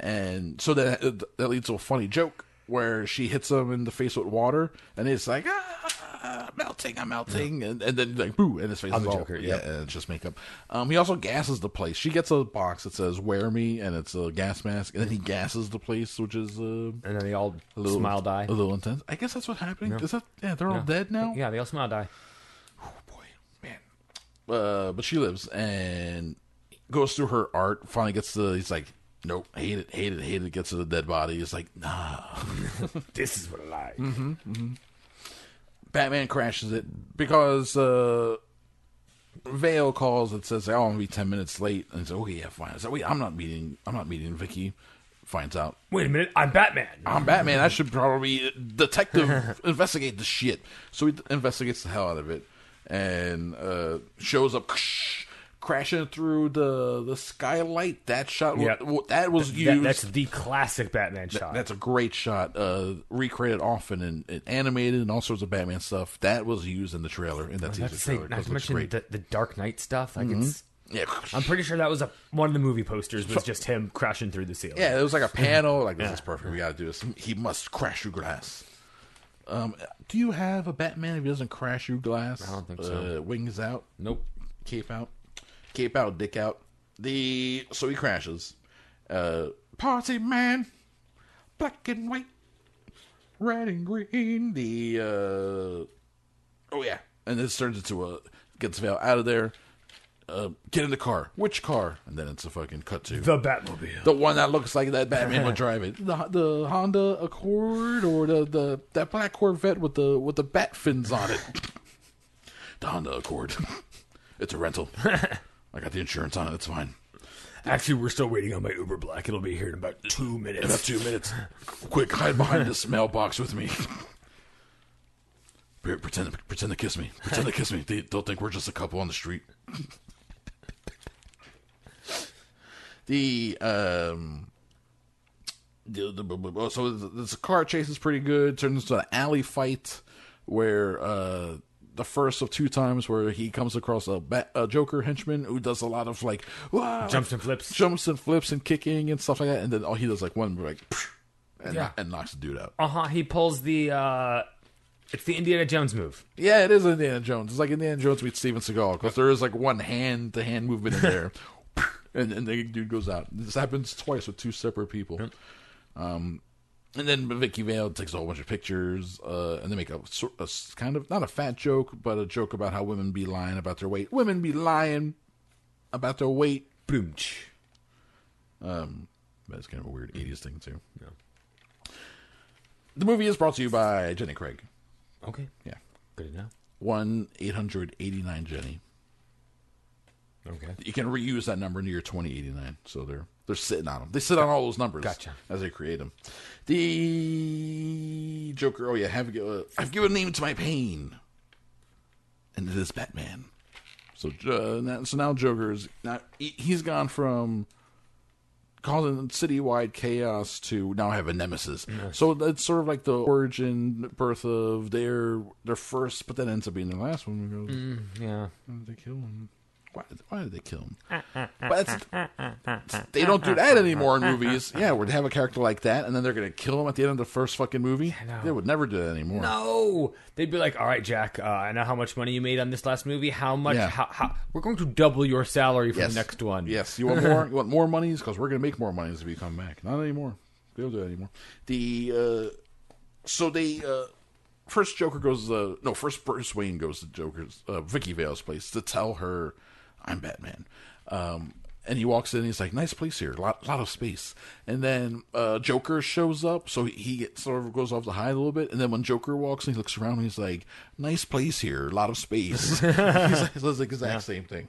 And so that that leads to a funny joke where she hits him in the face with water, and it's like ah, melting, I'm melting, and, and then like boo, and his face I'm is the all Joker, yeah, yep. it's just makeup. Um, he also gasses the place. She gets a box that says "Wear me," and it's a gas mask, and then he gasses the place, which is uh, And then they all a little smile die. a little intense. I guess that's what's happening. Is that yeah? They're all dead now. Yeah, they all smile die. Oh boy, man. Uh, but she lives and goes through her art. Finally gets to. He's like, nope, hate it, hate it, hate it. Gets to the dead body. He's like, nah. This is what I like. Mm-hmm. Batman crashes it because uh, Vale calls and says, "Oh, I'm gonna be ten minutes late." And he's like, "Okay, yeah, fine." I said, "Wait, I'm not meeting. I'm not meeting Vicki." Finds out Wait a minute, I'm Batman. I'm Batman. I should probably detective investigate the shit. So he investigates the hell out of it and uh, shows up crashing through the the skylight. That shot, Yeah. that was That- used. that's the classic Batman shot. That's a great shot. Uh, recreated often and, and animated and all sorts of Batman stuff. That was used in the trailer in that teaser say, trailer. not to mention great. the, the Dark Knight stuff. Like Mhm. it's Yeah. I'm pretty sure that was a, one of the movie posters was just him crashing through the ceiling. Yeah, it was like a panel. Like this is perfect. We got to do this. He must crash through glass. Um, do you have a Batman if he doesn't crash through glass? I don't think so. Uh, wings out, Nope. cape out, cape out, dick out. The so he crashes. Uh, party man, black and white, red and green. The uh, oh yeah, and this turns into a gets Vale out of there. Uh, get in the car. Which car? And then it's a fucking cut to The Batmobile. the one that looks like that Batman would drive it. The the Honda Accord or the, the that black Corvette with the with the bat fins on it. the Honda Accord. it's a rental. I got the insurance on it. It's fine. Actually, we're still waiting on my Uber Black. It'll be here in about two minutes. In about two minutes. Quick, hide behind this mailbox with me. Pre- Pretend, pretend to kiss me. Pretend to kiss me. They, they'll think we're just a couple on the street. the um, the, the, the- so this car chase is pretty good. Turns into an alley fight where uh, the first of two times where he comes across a, bat, a Joker henchman who does a lot of like! Jumps and flips. jumps and flips and kicking and stuff like that, and then all he does like one like and, Yeah. and knocks the dude out. Uh huh. He pulls the. uh It's the Indiana Jones move. Yeah, it is Indiana Jones. It's like Indiana Jones meets Steven Seagal because there is like one hand to hand movement in there, and and the dude goes out. This happens twice with two separate people. Um, and then Vicki Vale takes a whole bunch of pictures, uh, and they make a, sort a kind of not a fat joke, but a joke about how women be lying about their weight. Women be lying about their weight. Boom. Um, that's kind of a weird '80s thing too. Yeah. The movie is brought to you by Jenny Craig. Okay. Yeah, Good enough. one eight hundred eighty nine Jenny. Okay. You can reuse that number into your 2089. So they're they're sitting on them. They sit on all those numbers Gotcha. as they create them. The Joker. Oh yeah, have uh, I've given a name to my pain, and it is Batman. So uh, now, so now Joker is now he- he's gone from causing citywide chaos to now have a nemesis. So that's sort of like the origin birth of their their first, but that ends up being their last one. We go, Yeah. they kill him? Why, why did they kill him? But it's- they don't do that anymore in movies. Yeah, they have a character like that, and then they're going to kill him at the end of the first fucking movie. They would never do that anymore. No, they'd be like, "All right, Jack. Uh, I know how much money you made on this last movie. How much? Yeah. How, how? We're going to double your salary for Yes. the next one. Yes, you want more? You want more monies? Because we're going to make more monies if you come back. Not anymore. They don't do that anymore. The uh, so they uh, first Joker goes. Uh, no, first Bruce Wayne goes to Joker's uh, Vicki Vale's place to tell her I'm Batman. Um, and he walks in. He's like, "Nice place here, lot lot of space." And then uh, Joker shows up, so he, gets, sort of goes off the high a little bit. And then when Joker walks in, he looks around. and He's like, "Nice place here, a lot of space." he's like, says the exact same thing.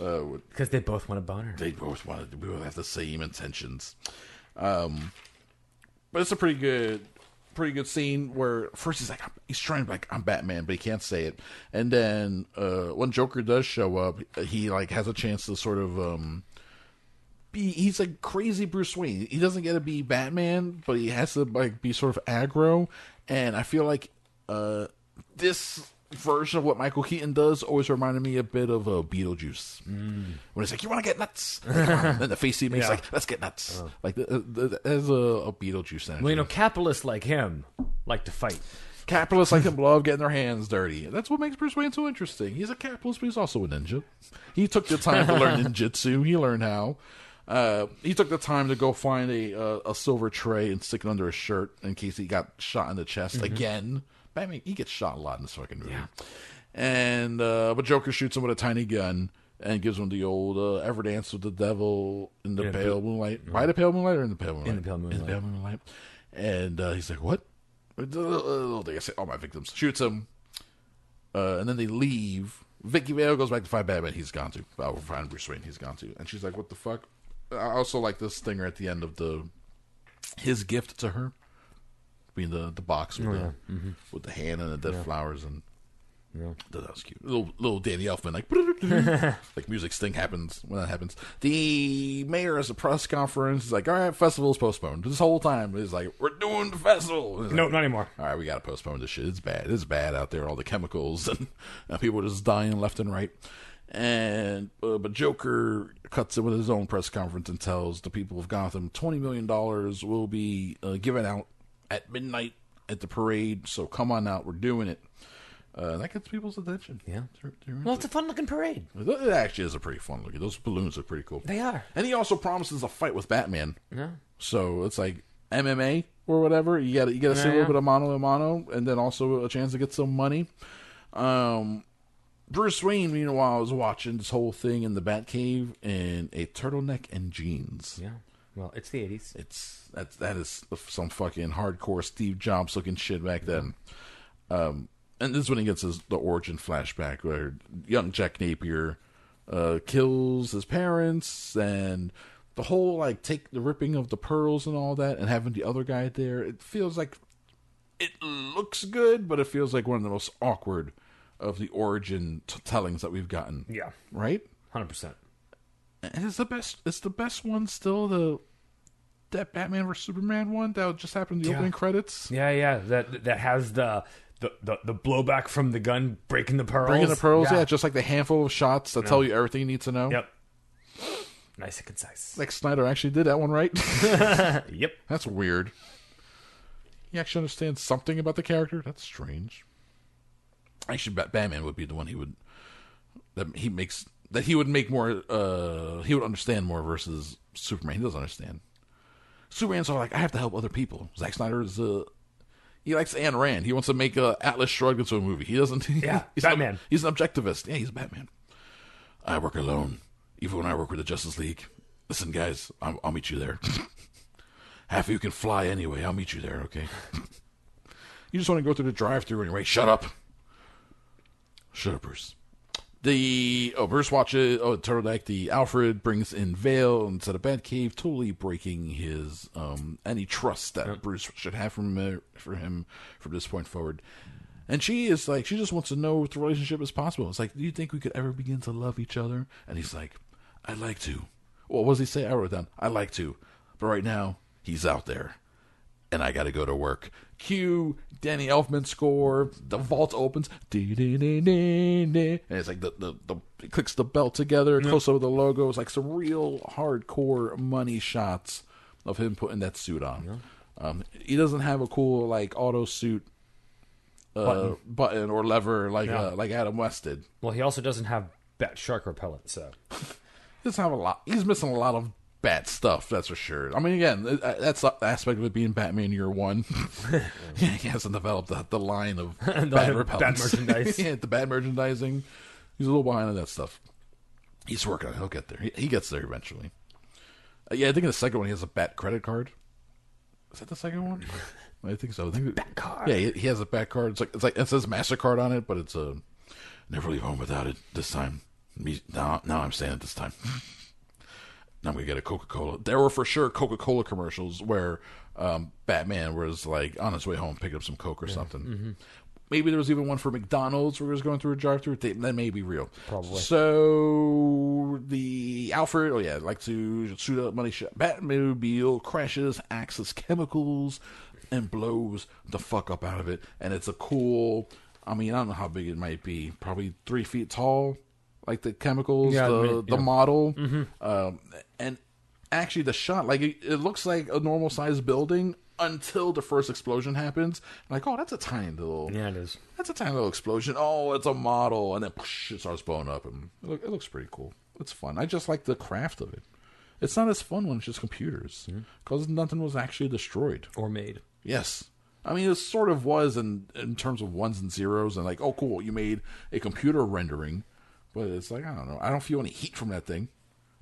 Uh, because they both want a boner. they both wanted we both have the same intentions. Um, but it's a pretty good, pretty good scene where first he's like he's trying to like I'm Batman, but he can't say it. And then uh, when Joker does show up, he like has a chance to sort of um, be he's like crazy Bruce Wayne. He doesn't get to be Batman, but he has to like be sort of aggro. And I feel like uh, this version of what Michael Keaton does always reminded me a bit of uh, Beetlejuice. When it's like, "You want to get nuts?" Like, then the face he makes Yeah. like, "Let's get nuts." Like the, the, there's a, a Beetlejuice energy. Well, you know, capitalists like him like to fight. capitalists like him love getting their hands dirty. That's what makes Bruce Wayne so interesting. He's a capitalist, but he's also a ninja. He took the time to learn ninjutsu. He learned how. Uh, he took the time to go find a uh, a silver tray and stick it under his shirt in case he got shot in the chest again. Batman, he gets shot a lot in this fucking movie. And uh, but Joker shoots him with a tiny gun and gives him the old uh, ever dance with the devil in the Yeah, pale but- moonlight. By the pale moonlight or in the pale moonlight? In the pale moonlight. In the pale moonlight. And uh, he's like, "What?" Little thing I say, all my victims shoots him, uh, and then they leave. Vicki Vale goes back to find Batman. He's gone to. I will find Bruce Wayne. He's gone to. And she's like, "What the fuck?" I also like this stinger at the end of the his gift to her, being the the box with Oh, the yeah. Mhm. with the hand and the dead flowers and. Yeah. That was cute. Little little Danny Elfman like like music sting happens when that happens. The mayor has a press conference. He's like, "All right, festival's postponed." This whole time he's like, "We're doing the festival." No, like, not anymore. All right, we got to postpone this shit. It's bad. It's bad out there. All the chemicals and, and people are just dying left and right. And uh, but Joker cuts it with his own press conference and tells the people of Gotham twenty million dollars will be uh, given out at midnight at the parade. So come on out, we're doing it. Uh, that gets people's attention. Yeah. They're- they're Well, it's a fun looking parade. it actually is a pretty fun look. Those balloons are pretty cool. They are. And he also promises a fight with Batman. Yeah. So it's like MMA or whatever. You got you got to see a little yeah. bit of mano a mano, and then also a chance to get some money. Um, Bruce Wayne, meanwhile, is watching this whole thing in the Batcave in a turtleneck and jeans. Yeah. Well, it's the 80s. It's that's that is some fucking hardcore Steve Jobs looking shit back then. Um, and this is when he gets his the origin flashback where young Jack Napier uh, kills his parents and the whole like take the ripping of the pearls and all that and having the other guy there. It feels like it looks good, but it feels like one of the most awkward of the origin t- tellings that we've gotten. Yeah. right. 100%. And it's the best. It's the best one still. The that Batman vs Superman one that just happened in the Yeah. opening credits. Yeah, yeah. That that has the the, the, the blowback from the gun breaking the pearls. Bringing the pearls, yeah. just like the handful of shots that Yeah. tell you everything you need to know. Yep. Nice and concise. Like Snyder actually did that one right. Yep. That's weird. He actually understands something about the character. That's strange. Actually, Bat- Batman would be the one he would that he makes that he would make more. uh He would understand more versus Superman. He doesn't understand. Superman's all like, I have to help other people. Zack Snyder is uh he likes Ayn Rand. He wants to make uh, Atlas Shrugged into a movie. He doesn't. Yeah, he's Batman. An, he's an objectivist. Yeah, he's Batman. I work alone, even when I work with the Justice League. Listen, guys, I'll, I'll meet you there. Half of you can fly anyway. I'll meet you there, okay? you just want to go through the drive-through anyway. Shut up. Shut up, Bruce. The oh, Bruce watches oh turtleneck. The Alfred brings in Vale instead of Batcave, totally breaking his um any trust that Bruce should have from him, for him from this point forward. And she is like, she just wants to know if the relationship is possible. It's like, do you think we could ever begin to love each other? And he's like, I'd like to. Well, what does he say? I wrote down. I'd like to, but right now he's out there, and I got to go to work. Cue Danny Elfman score. The vault opens. And it's like the the, the it clicks the belt together. Close up of the logo. It's like some real hardcore money shots of him putting that suit on. Um, he doesn't have a cool like auto suit uh, Button. button. or lever like Yeah. uh, like Adam West did. Well, he also doesn't have bat shark repellent, so He doesn't have a lot. He's missing a lot of bad stuff. That's for sure. I mean, again, uh, that's the aspect of it being Batman Year One. he hasn't developed the, the line of bad bad merchandise. yeah, the bad merchandising. He's a little behind on that stuff. He's working on it. He'll get there. He, he gets there eventually. Uh, yeah, I think in the second one he has a bat credit card. Is that the second one? I think so. I think bat card. Yeah, he, he has a bat card. It's like it's like it says Mastercard on it, but it's a never leave home without it. This time, me now now I'm saying it this time. Now I'm gonna get a Coca Cola. There were for sure Coca Cola commercials where um, Batman was like on his way home picking up some Coke or something. Mm-hmm. Maybe there was even one for McDonald's where he was going through a drive-through. That may be real. Probably. So the Alfred, oh yeah, like to shoot up money shot. Batmobile crashes, axes chemicals, and blows the fuck up out of it. And it's a cool. I mean, I don't know how big it might be. Probably three feet tall, like the chemicals, Yeah, the I mean, the yeah. model, um, and actually the shot, like it, it looks like a normal sized building until the first explosion happens. Like, oh, that's a tiny little. yeah, it is. That's a tiny little explosion. Oh, it's a model, and then whoosh, it starts blowing up, and it, look, it looks pretty cool. It's fun. I just like the craft of it. It's not as fun when it's just computers, because nothing was actually destroyed. Or made. Yes, I mean it sort of was in in terms of ones and zeros, and like, oh, cool, you made a computer rendering, but it's like I don't know. I don't feel any heat from that thing.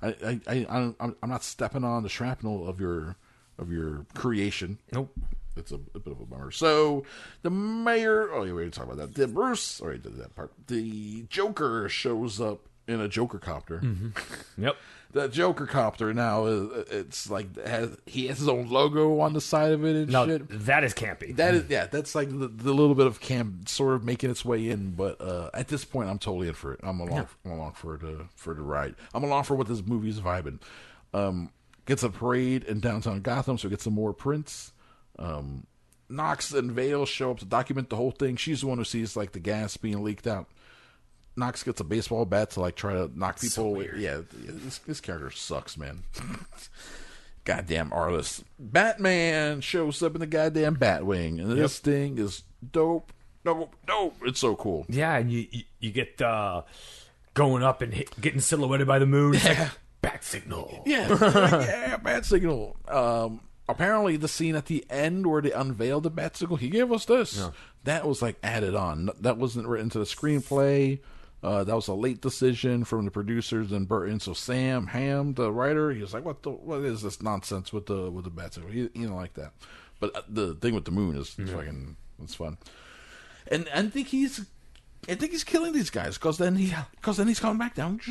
I I, I I'm, I'm not stepping on the shrapnel of your of your creation. Nope. It's a, a bit of a bummer. So the mayor. Oh, yeah, we already talked about that. The Bruce. Already did that part. The Joker shows up in a Joker copter. Mm-hmm. Yep. The Joker copter now is it's like has he has his own logo on the side of it and No, shit. that is campy. That is yeah, that's like the, the little bit of camp sort of making its way in, but uh, at this point, I'm totally in for it. I'm along, I'm along for the for the ride. I'm along for what this movie's vibing. Um, gets a parade in downtown Gotham, so we get some more Prince. Um, Knox and Vale show up to document the whole thing. She's the one who sees like the gas being leaked out. Knox gets a baseball bat to like try to knock people away. Yeah, this this character sucks, man. goddamn artist. Batman shows up in the goddamn Batwing, and this thing is dope, dope, dope. It's so cool. Yeah, and you you, you get uh, going up and hit, getting silhouetted by the moon. It's like bat signal. Yeah, yeah, bat signal. Um, apparently, the scene at the end where they unveiled the bat signal, he gave us this. That was like added on. That wasn't written to the screenplay. Uh, that was a late decision from the producers and Burton. So Sam Hamm, the writer, he was like, "What the? What is this nonsense with the with the bat signal?" He, he didn't like that. But uh, the thing with the moon is fucking. It's fun. And I think he's I think he's killing these guys because then he because then he's coming back down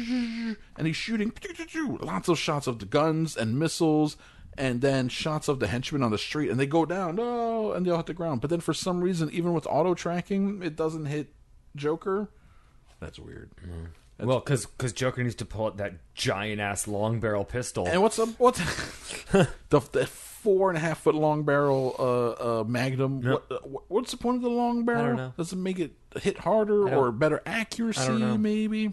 and he's shooting lots of shots of the guns and missiles and then shots of the henchmen on the street and they go down no and they all hit the ground but then for some reason even with auto tracking it doesn't hit Joker that's weird. Well, because Joker needs to pull out that giant ass long barrel pistol. and what's up what's the, the four and a half foot long barrel uh, uh, Magnum? What, uh, what's the point of the long barrel? know. does it make it hit harder or better accuracy maybe?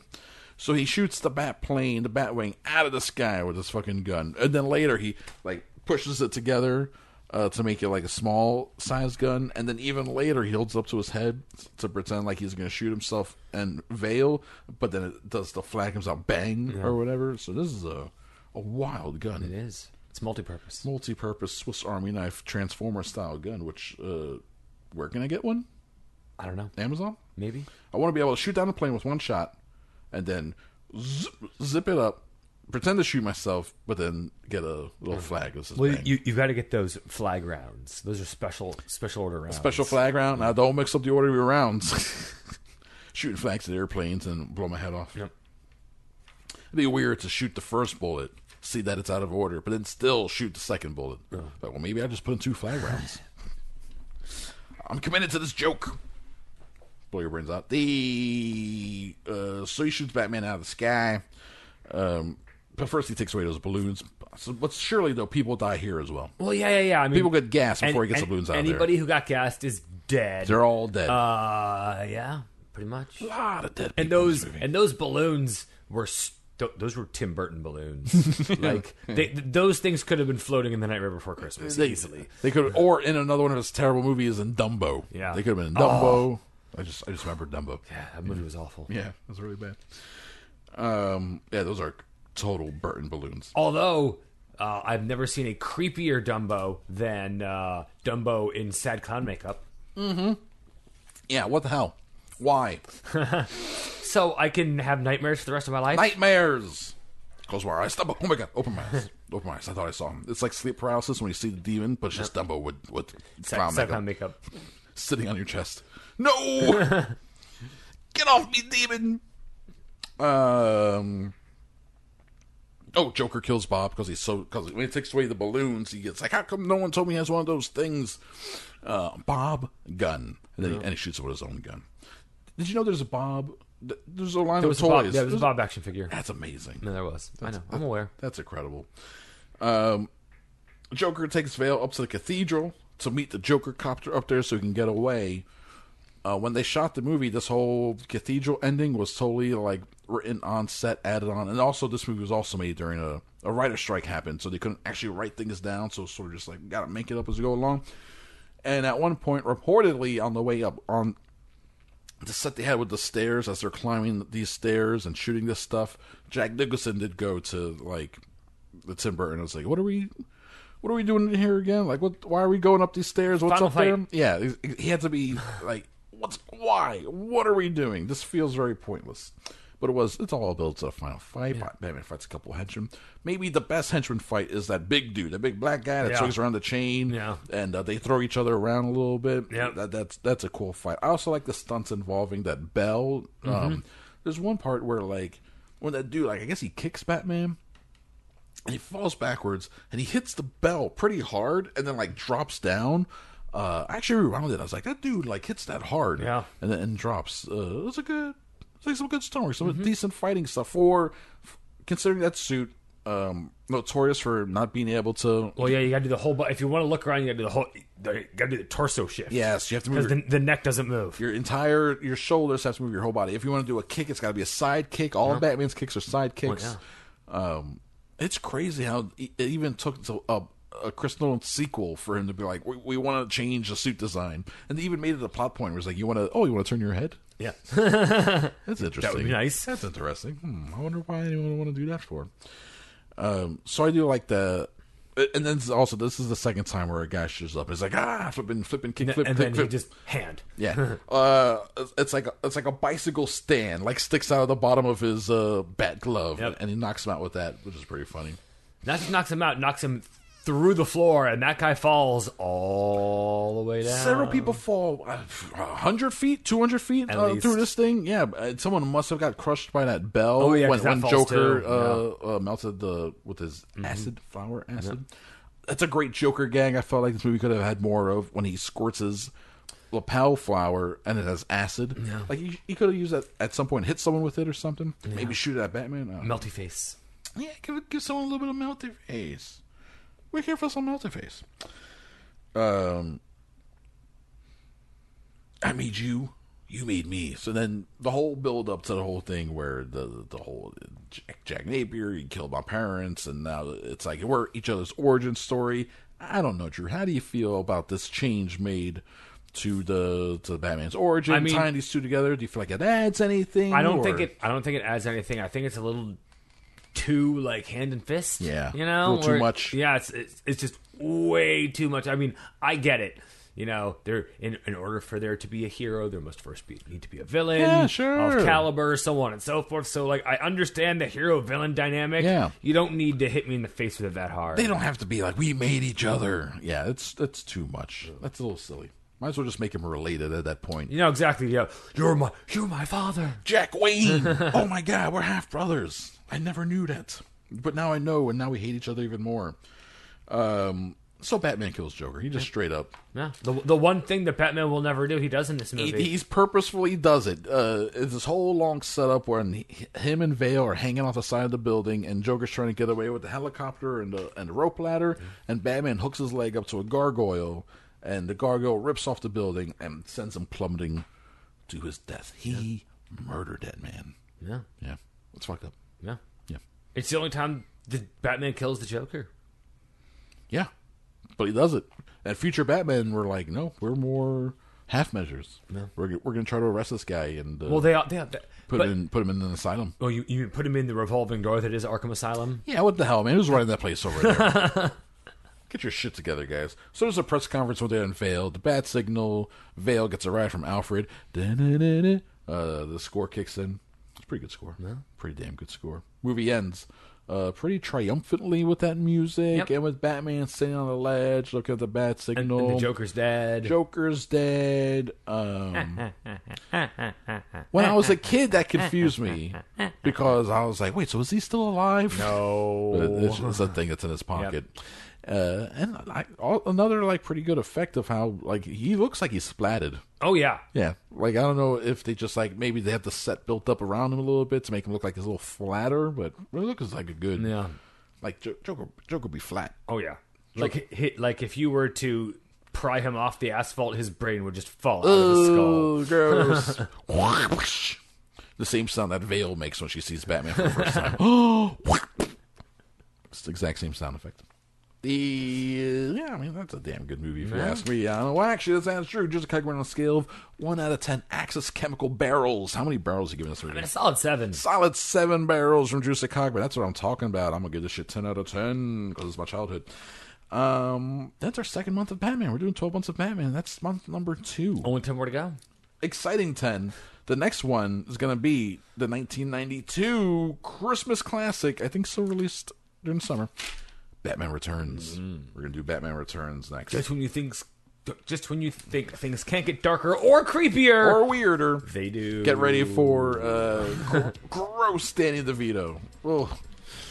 So he shoots the bat plane the bat wing out of the sky with his fucking gun. And then later he like pushes it together uh, to make it like a small size gun and then even later he holds up to his head to pretend like he's going to shoot himself and veil but then it does the flag comes out bang or whatever so this is a a wild gun it is. It's multi-purpose. multi-purpose Swiss Army knife transformer style gun. Which uh, where can I get one? I don't know. Amazon. Maybe. I want to be able to shoot down the plane with one shot, and then zip, zip it up, pretend to shoot myself, but then get a little flag. This is Well, bang. you you got to get those flag rounds. Those are special special order rounds. special flag round. Now don't mix up the order of your rounds. Shooting flags at airplanes and blow my head off. Yep. It'd be weird to shoot the first bullet, see that it's out of order, but then still shoot the second bullet. But well, maybe I just put in two flag rounds. I'm committed to this joke. Blow your brains out. The uh, so he shoots Batman out of the sky. Um, but first he takes away those balloons. So, but surely though, people die here as well. Well, yeah, yeah, yeah. I mean, People get gassed before and- he gets the balloons out Anybody there. who got gassed is dead. They're all dead. Uh, yeah, pretty much. a lot of dead. And people in this those and those balloons were st- those were Tim Burton balloons. like they, th- those things could have been floating in the night before Christmas They- easily. They could, or in another one of his terrible movies in Dumbo. Yeah. they could have been in Dumbo. I just, I just remember Dumbo. Yeah, that movie was awful. Yeah, it was really bad. Um, yeah, those are total Burton balloons. Although uh, I've never seen a creepier Dumbo than uh, Dumbo in sad clown makeup. Mm-hmm. Yeah, what the hell? Why So I can have nightmares for the rest of my life. nightmares? Close my eyes. Dumbo. Oh my god! Open my eyes. Open my eyes. I thought I saw him. It's like sleep paralysis when you see the demon, but it's just Dumbo with with sad, clown sad makeup clown makeup. sitting on your chest. No! Get off me, demon! Um. Oh, Joker kills Bob because he's so because when he takes away the balloons, he gets like, "How come no one told me he has one of those things?" Uh, Bob gun, and then he, and he shoots it with his own gun. Did you know there's a Bob? There's a line There of a Bob, yeah, there was a Bob action figure. That's amazing. No, there was. I know. I'm aware. That's incredible. Um, Joker takes Vale up to the cathedral to meet the Joker copter up there so he can get away. Uh, when they shot the movie, this whole cathedral ending was totally like written on set, added on, and also this movie was also made during a a writer strike happened, so they couldn't actually write things down. So sort of just like gotta make it up as we go along. And at one point, reportedly on the way up on the set they had with the stairs as they're climbing these stairs and shooting this stuff. Jack Nicholson did go to like the Tim Burton. and was like, "What are we? What are we doing in here again? Like, what? Why are we going up these stairs? What's Final up there?" Yeah, he had to be like, "What's? Why? What are we doing? This feels very pointless." But it was. It's all built to a final fight. Batman fights a couple henchmen. Maybe the best henchman fight is that big dude, that big black guy that Yeah. swings around the chain. Yeah. and uh, they throw each other around a little bit. Yeah. that, that's that's a cool fight. I also like the stunts involving that bell. Mm-hmm. Um, there's one part where like when that dude, like I guess he kicks Batman, and he falls backwards and he hits the bell pretty hard, and then like drops down. Uh, I actually rewound it. I was like, that dude like hits that hard, Yeah. and then and drops. Uh, a good, it's like some good story, Mm-hmm. some decent fighting stuff for considering that suit um, notorious for not being able to. Well, yeah, you got to do the whole. bu- If you want to look around, you got to do the whole. You got to do the torso shift. Yes, you have to move because the, the neck doesn't move. Your entire your shoulders have to move your whole body. If you want to do a kick, it's got to be a side kick. All Batman's kicks are side kicks. Um, it's crazy how it even took to a, a Chris Nolan sequel for him to be like, we, we want to change the suit design, and they even made it a plot point where it's like, you want to, oh, you want to turn your head? Yeah, That's interesting. That would be nice. That's interesting. Hmm, I wonder why anyone would want to do that for. Um, so I do like the, and then also this is the second time where a guy shows up. and It's like ah, flipping, flipping, kick, flip, and then he flip. just hand. Yeah, uh, it's like a, it's like a bicycle stand, like sticks out of the bottom of his uh, bat glove, Yep. and he knocks him out with that, which is pretty funny. Not just knocks him out, knocks him through the floor, and that guy falls all the way down. Several people fall uh, hundred feet, two hundred feet At uh, least. through this thing. Yeah, uh, someone must have got crushed by that bell Oh, yeah, when, 'cause that when falls Joker too. Mm-hmm. uh, uh, melted the with his acid flower acid. That's a great Joker gang. I felt like this movie could have had more of when he squirts his lapel flower and it has acid. Yeah. Like he, he could have used that at some point, hit someone with it or something. Maybe shoot it at Batman. I don't know. Melty face. Yeah, give give someone a little bit of melty face. We're here for some melty face. Um, I made you, you made me. So then the whole build up to the whole thing where the the whole Jack, Jack Napier, he killed my parents, and now it's like we're each other's origin story. I don't know, Drew. How do you feel about this change made? To the to Batman's origin, I mean- tying these two together. Do you feel like it adds anything? I don't or- think it. I don't think it adds anything. I think it's a little too like hand and fist. Yeah. you A know, too much. Yeah, it's, it's it's just way too much. I mean, I get it. You know, there in in order for there to be a hero, there must first be need to be a villain Yeah, sure. of caliber, so on and so forth. So, like, I understand the hero villain dynamic. Yeah. you don't need to hit me in the face with it that hard. They don't have to be like we made each other. Yeah, it's that's too much. That's a little silly. Might as well just make him related at that point. You know exactly. Yeah, you're my you're my father. Jack Wayne. oh my God, we're half brothers. I never knew that, but now I know, and now we hate each other even more. Um, so Batman kills Joker. He just straight up. Yeah, the the one thing that Batman will never do, he does in this He, movie. he's purposefully does it. Uh, it's this whole long setup where he, him and Vale are hanging off the side of the building, and Joker's trying to get away with the helicopter and the and the rope ladder, and Batman hooks his leg up to a gargoyle, and the gargoyle rips off the building and sends him plummeting to his death. He murdered that man. yeah, Yeah, it's fucked up. Yeah. Yeah, It's the only time the Batman kills the Joker. yeah, but he does it. And future Batman, we're like, no, we're more half measures. We're we're gonna try to arrest this guy and uh, Well, they. They are put but, him in put him in an asylum. Oh, you you put him in the revolving door that is Arkham Asylum. Yeah, what the hell, man? Who's running that place over there? Get your shit together, guys. So there's a press conference where they Vale. The bat signal. Vale gets a ride from Alfred. Uh, the score kicks in. It's a pretty good score. Pretty damn good score. Movie ends uh, pretty triumphantly with that music Yep. and with Batman sitting on the ledge, looking at the bat And, signal. and the Joker's dead. Joker's dead. Um, when I was a kid, that confused me because I was like, "Wait, so is he still alive?" No. But it- it's just a thing that's in his pocket. Uh, and I, all, another like pretty good effect of how like he looks like he's splatted. oh yeah. Yeah, like I don't know if they just like maybe they have the set built up around him a little bit to make him look like he's a little flatter, but it looks like a good Yeah. Like Joker, Joker be flat. Oh yeah. Like hit, like if you were to pry him off the asphalt, his brain would just fall out of his skull. Oh, gross. the same sound that Vale makes when she sees Batman for the first time. Oh, it's the exact same sound effect. The yeah, I mean that's a damn good movie if you Yeah. ask me. I. Well, actually, that's not true. Just a on a scale of one out of ten Axis chemical barrels. How many barrels are you giving this I movie? mean, a solid seven. Solid seven barrels from Juicy Cogburn. That's what I'm talking about. I'm gonna give this shit ten out of ten because it's my childhood. Um, that's our second month of Batman. We're doing twelve months of Batman. That's month number two Only ten more to go. exciting 10. The next one is going to be the 1992 Christmas classic. I think so released during the summer. Batman Returns. We're going to do Batman Returns next. Just when you think, just when you think things can't get darker or creepier, or weirder. they do. Get ready for uh, gr- gross Danny DeVito. Ugh.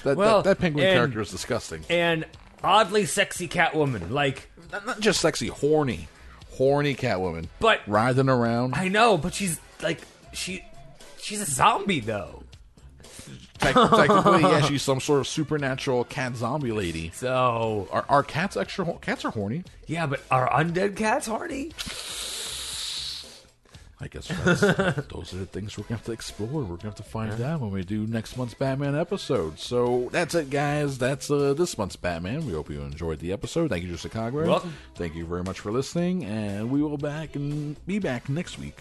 That, Well, that, that penguin and- character is disgusting. and oddly sexy Catwoman. Like Not, not just sexy, horny. Horny Catwoman. But- Writhing around. I know, but she's like she, she's a zombie though. Tec- technically, yeah, she's some sort of supernatural cat zombie lady. So Are, are cats extra? hor- Cats are horny. yeah, but are undead cats horny? I guess that's, those are the things we're gonna have to explore. We're gonna have to find out when we do next month's Batman episode. So that's it, guys. That's uh, this month's Batman. We hope you enjoyed the episode. Thank you, Jessica Cogburn. welcome. Thank you very much for listening, and we will back and be back next week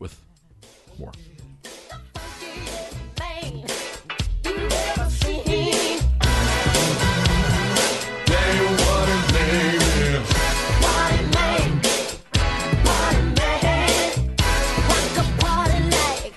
with more.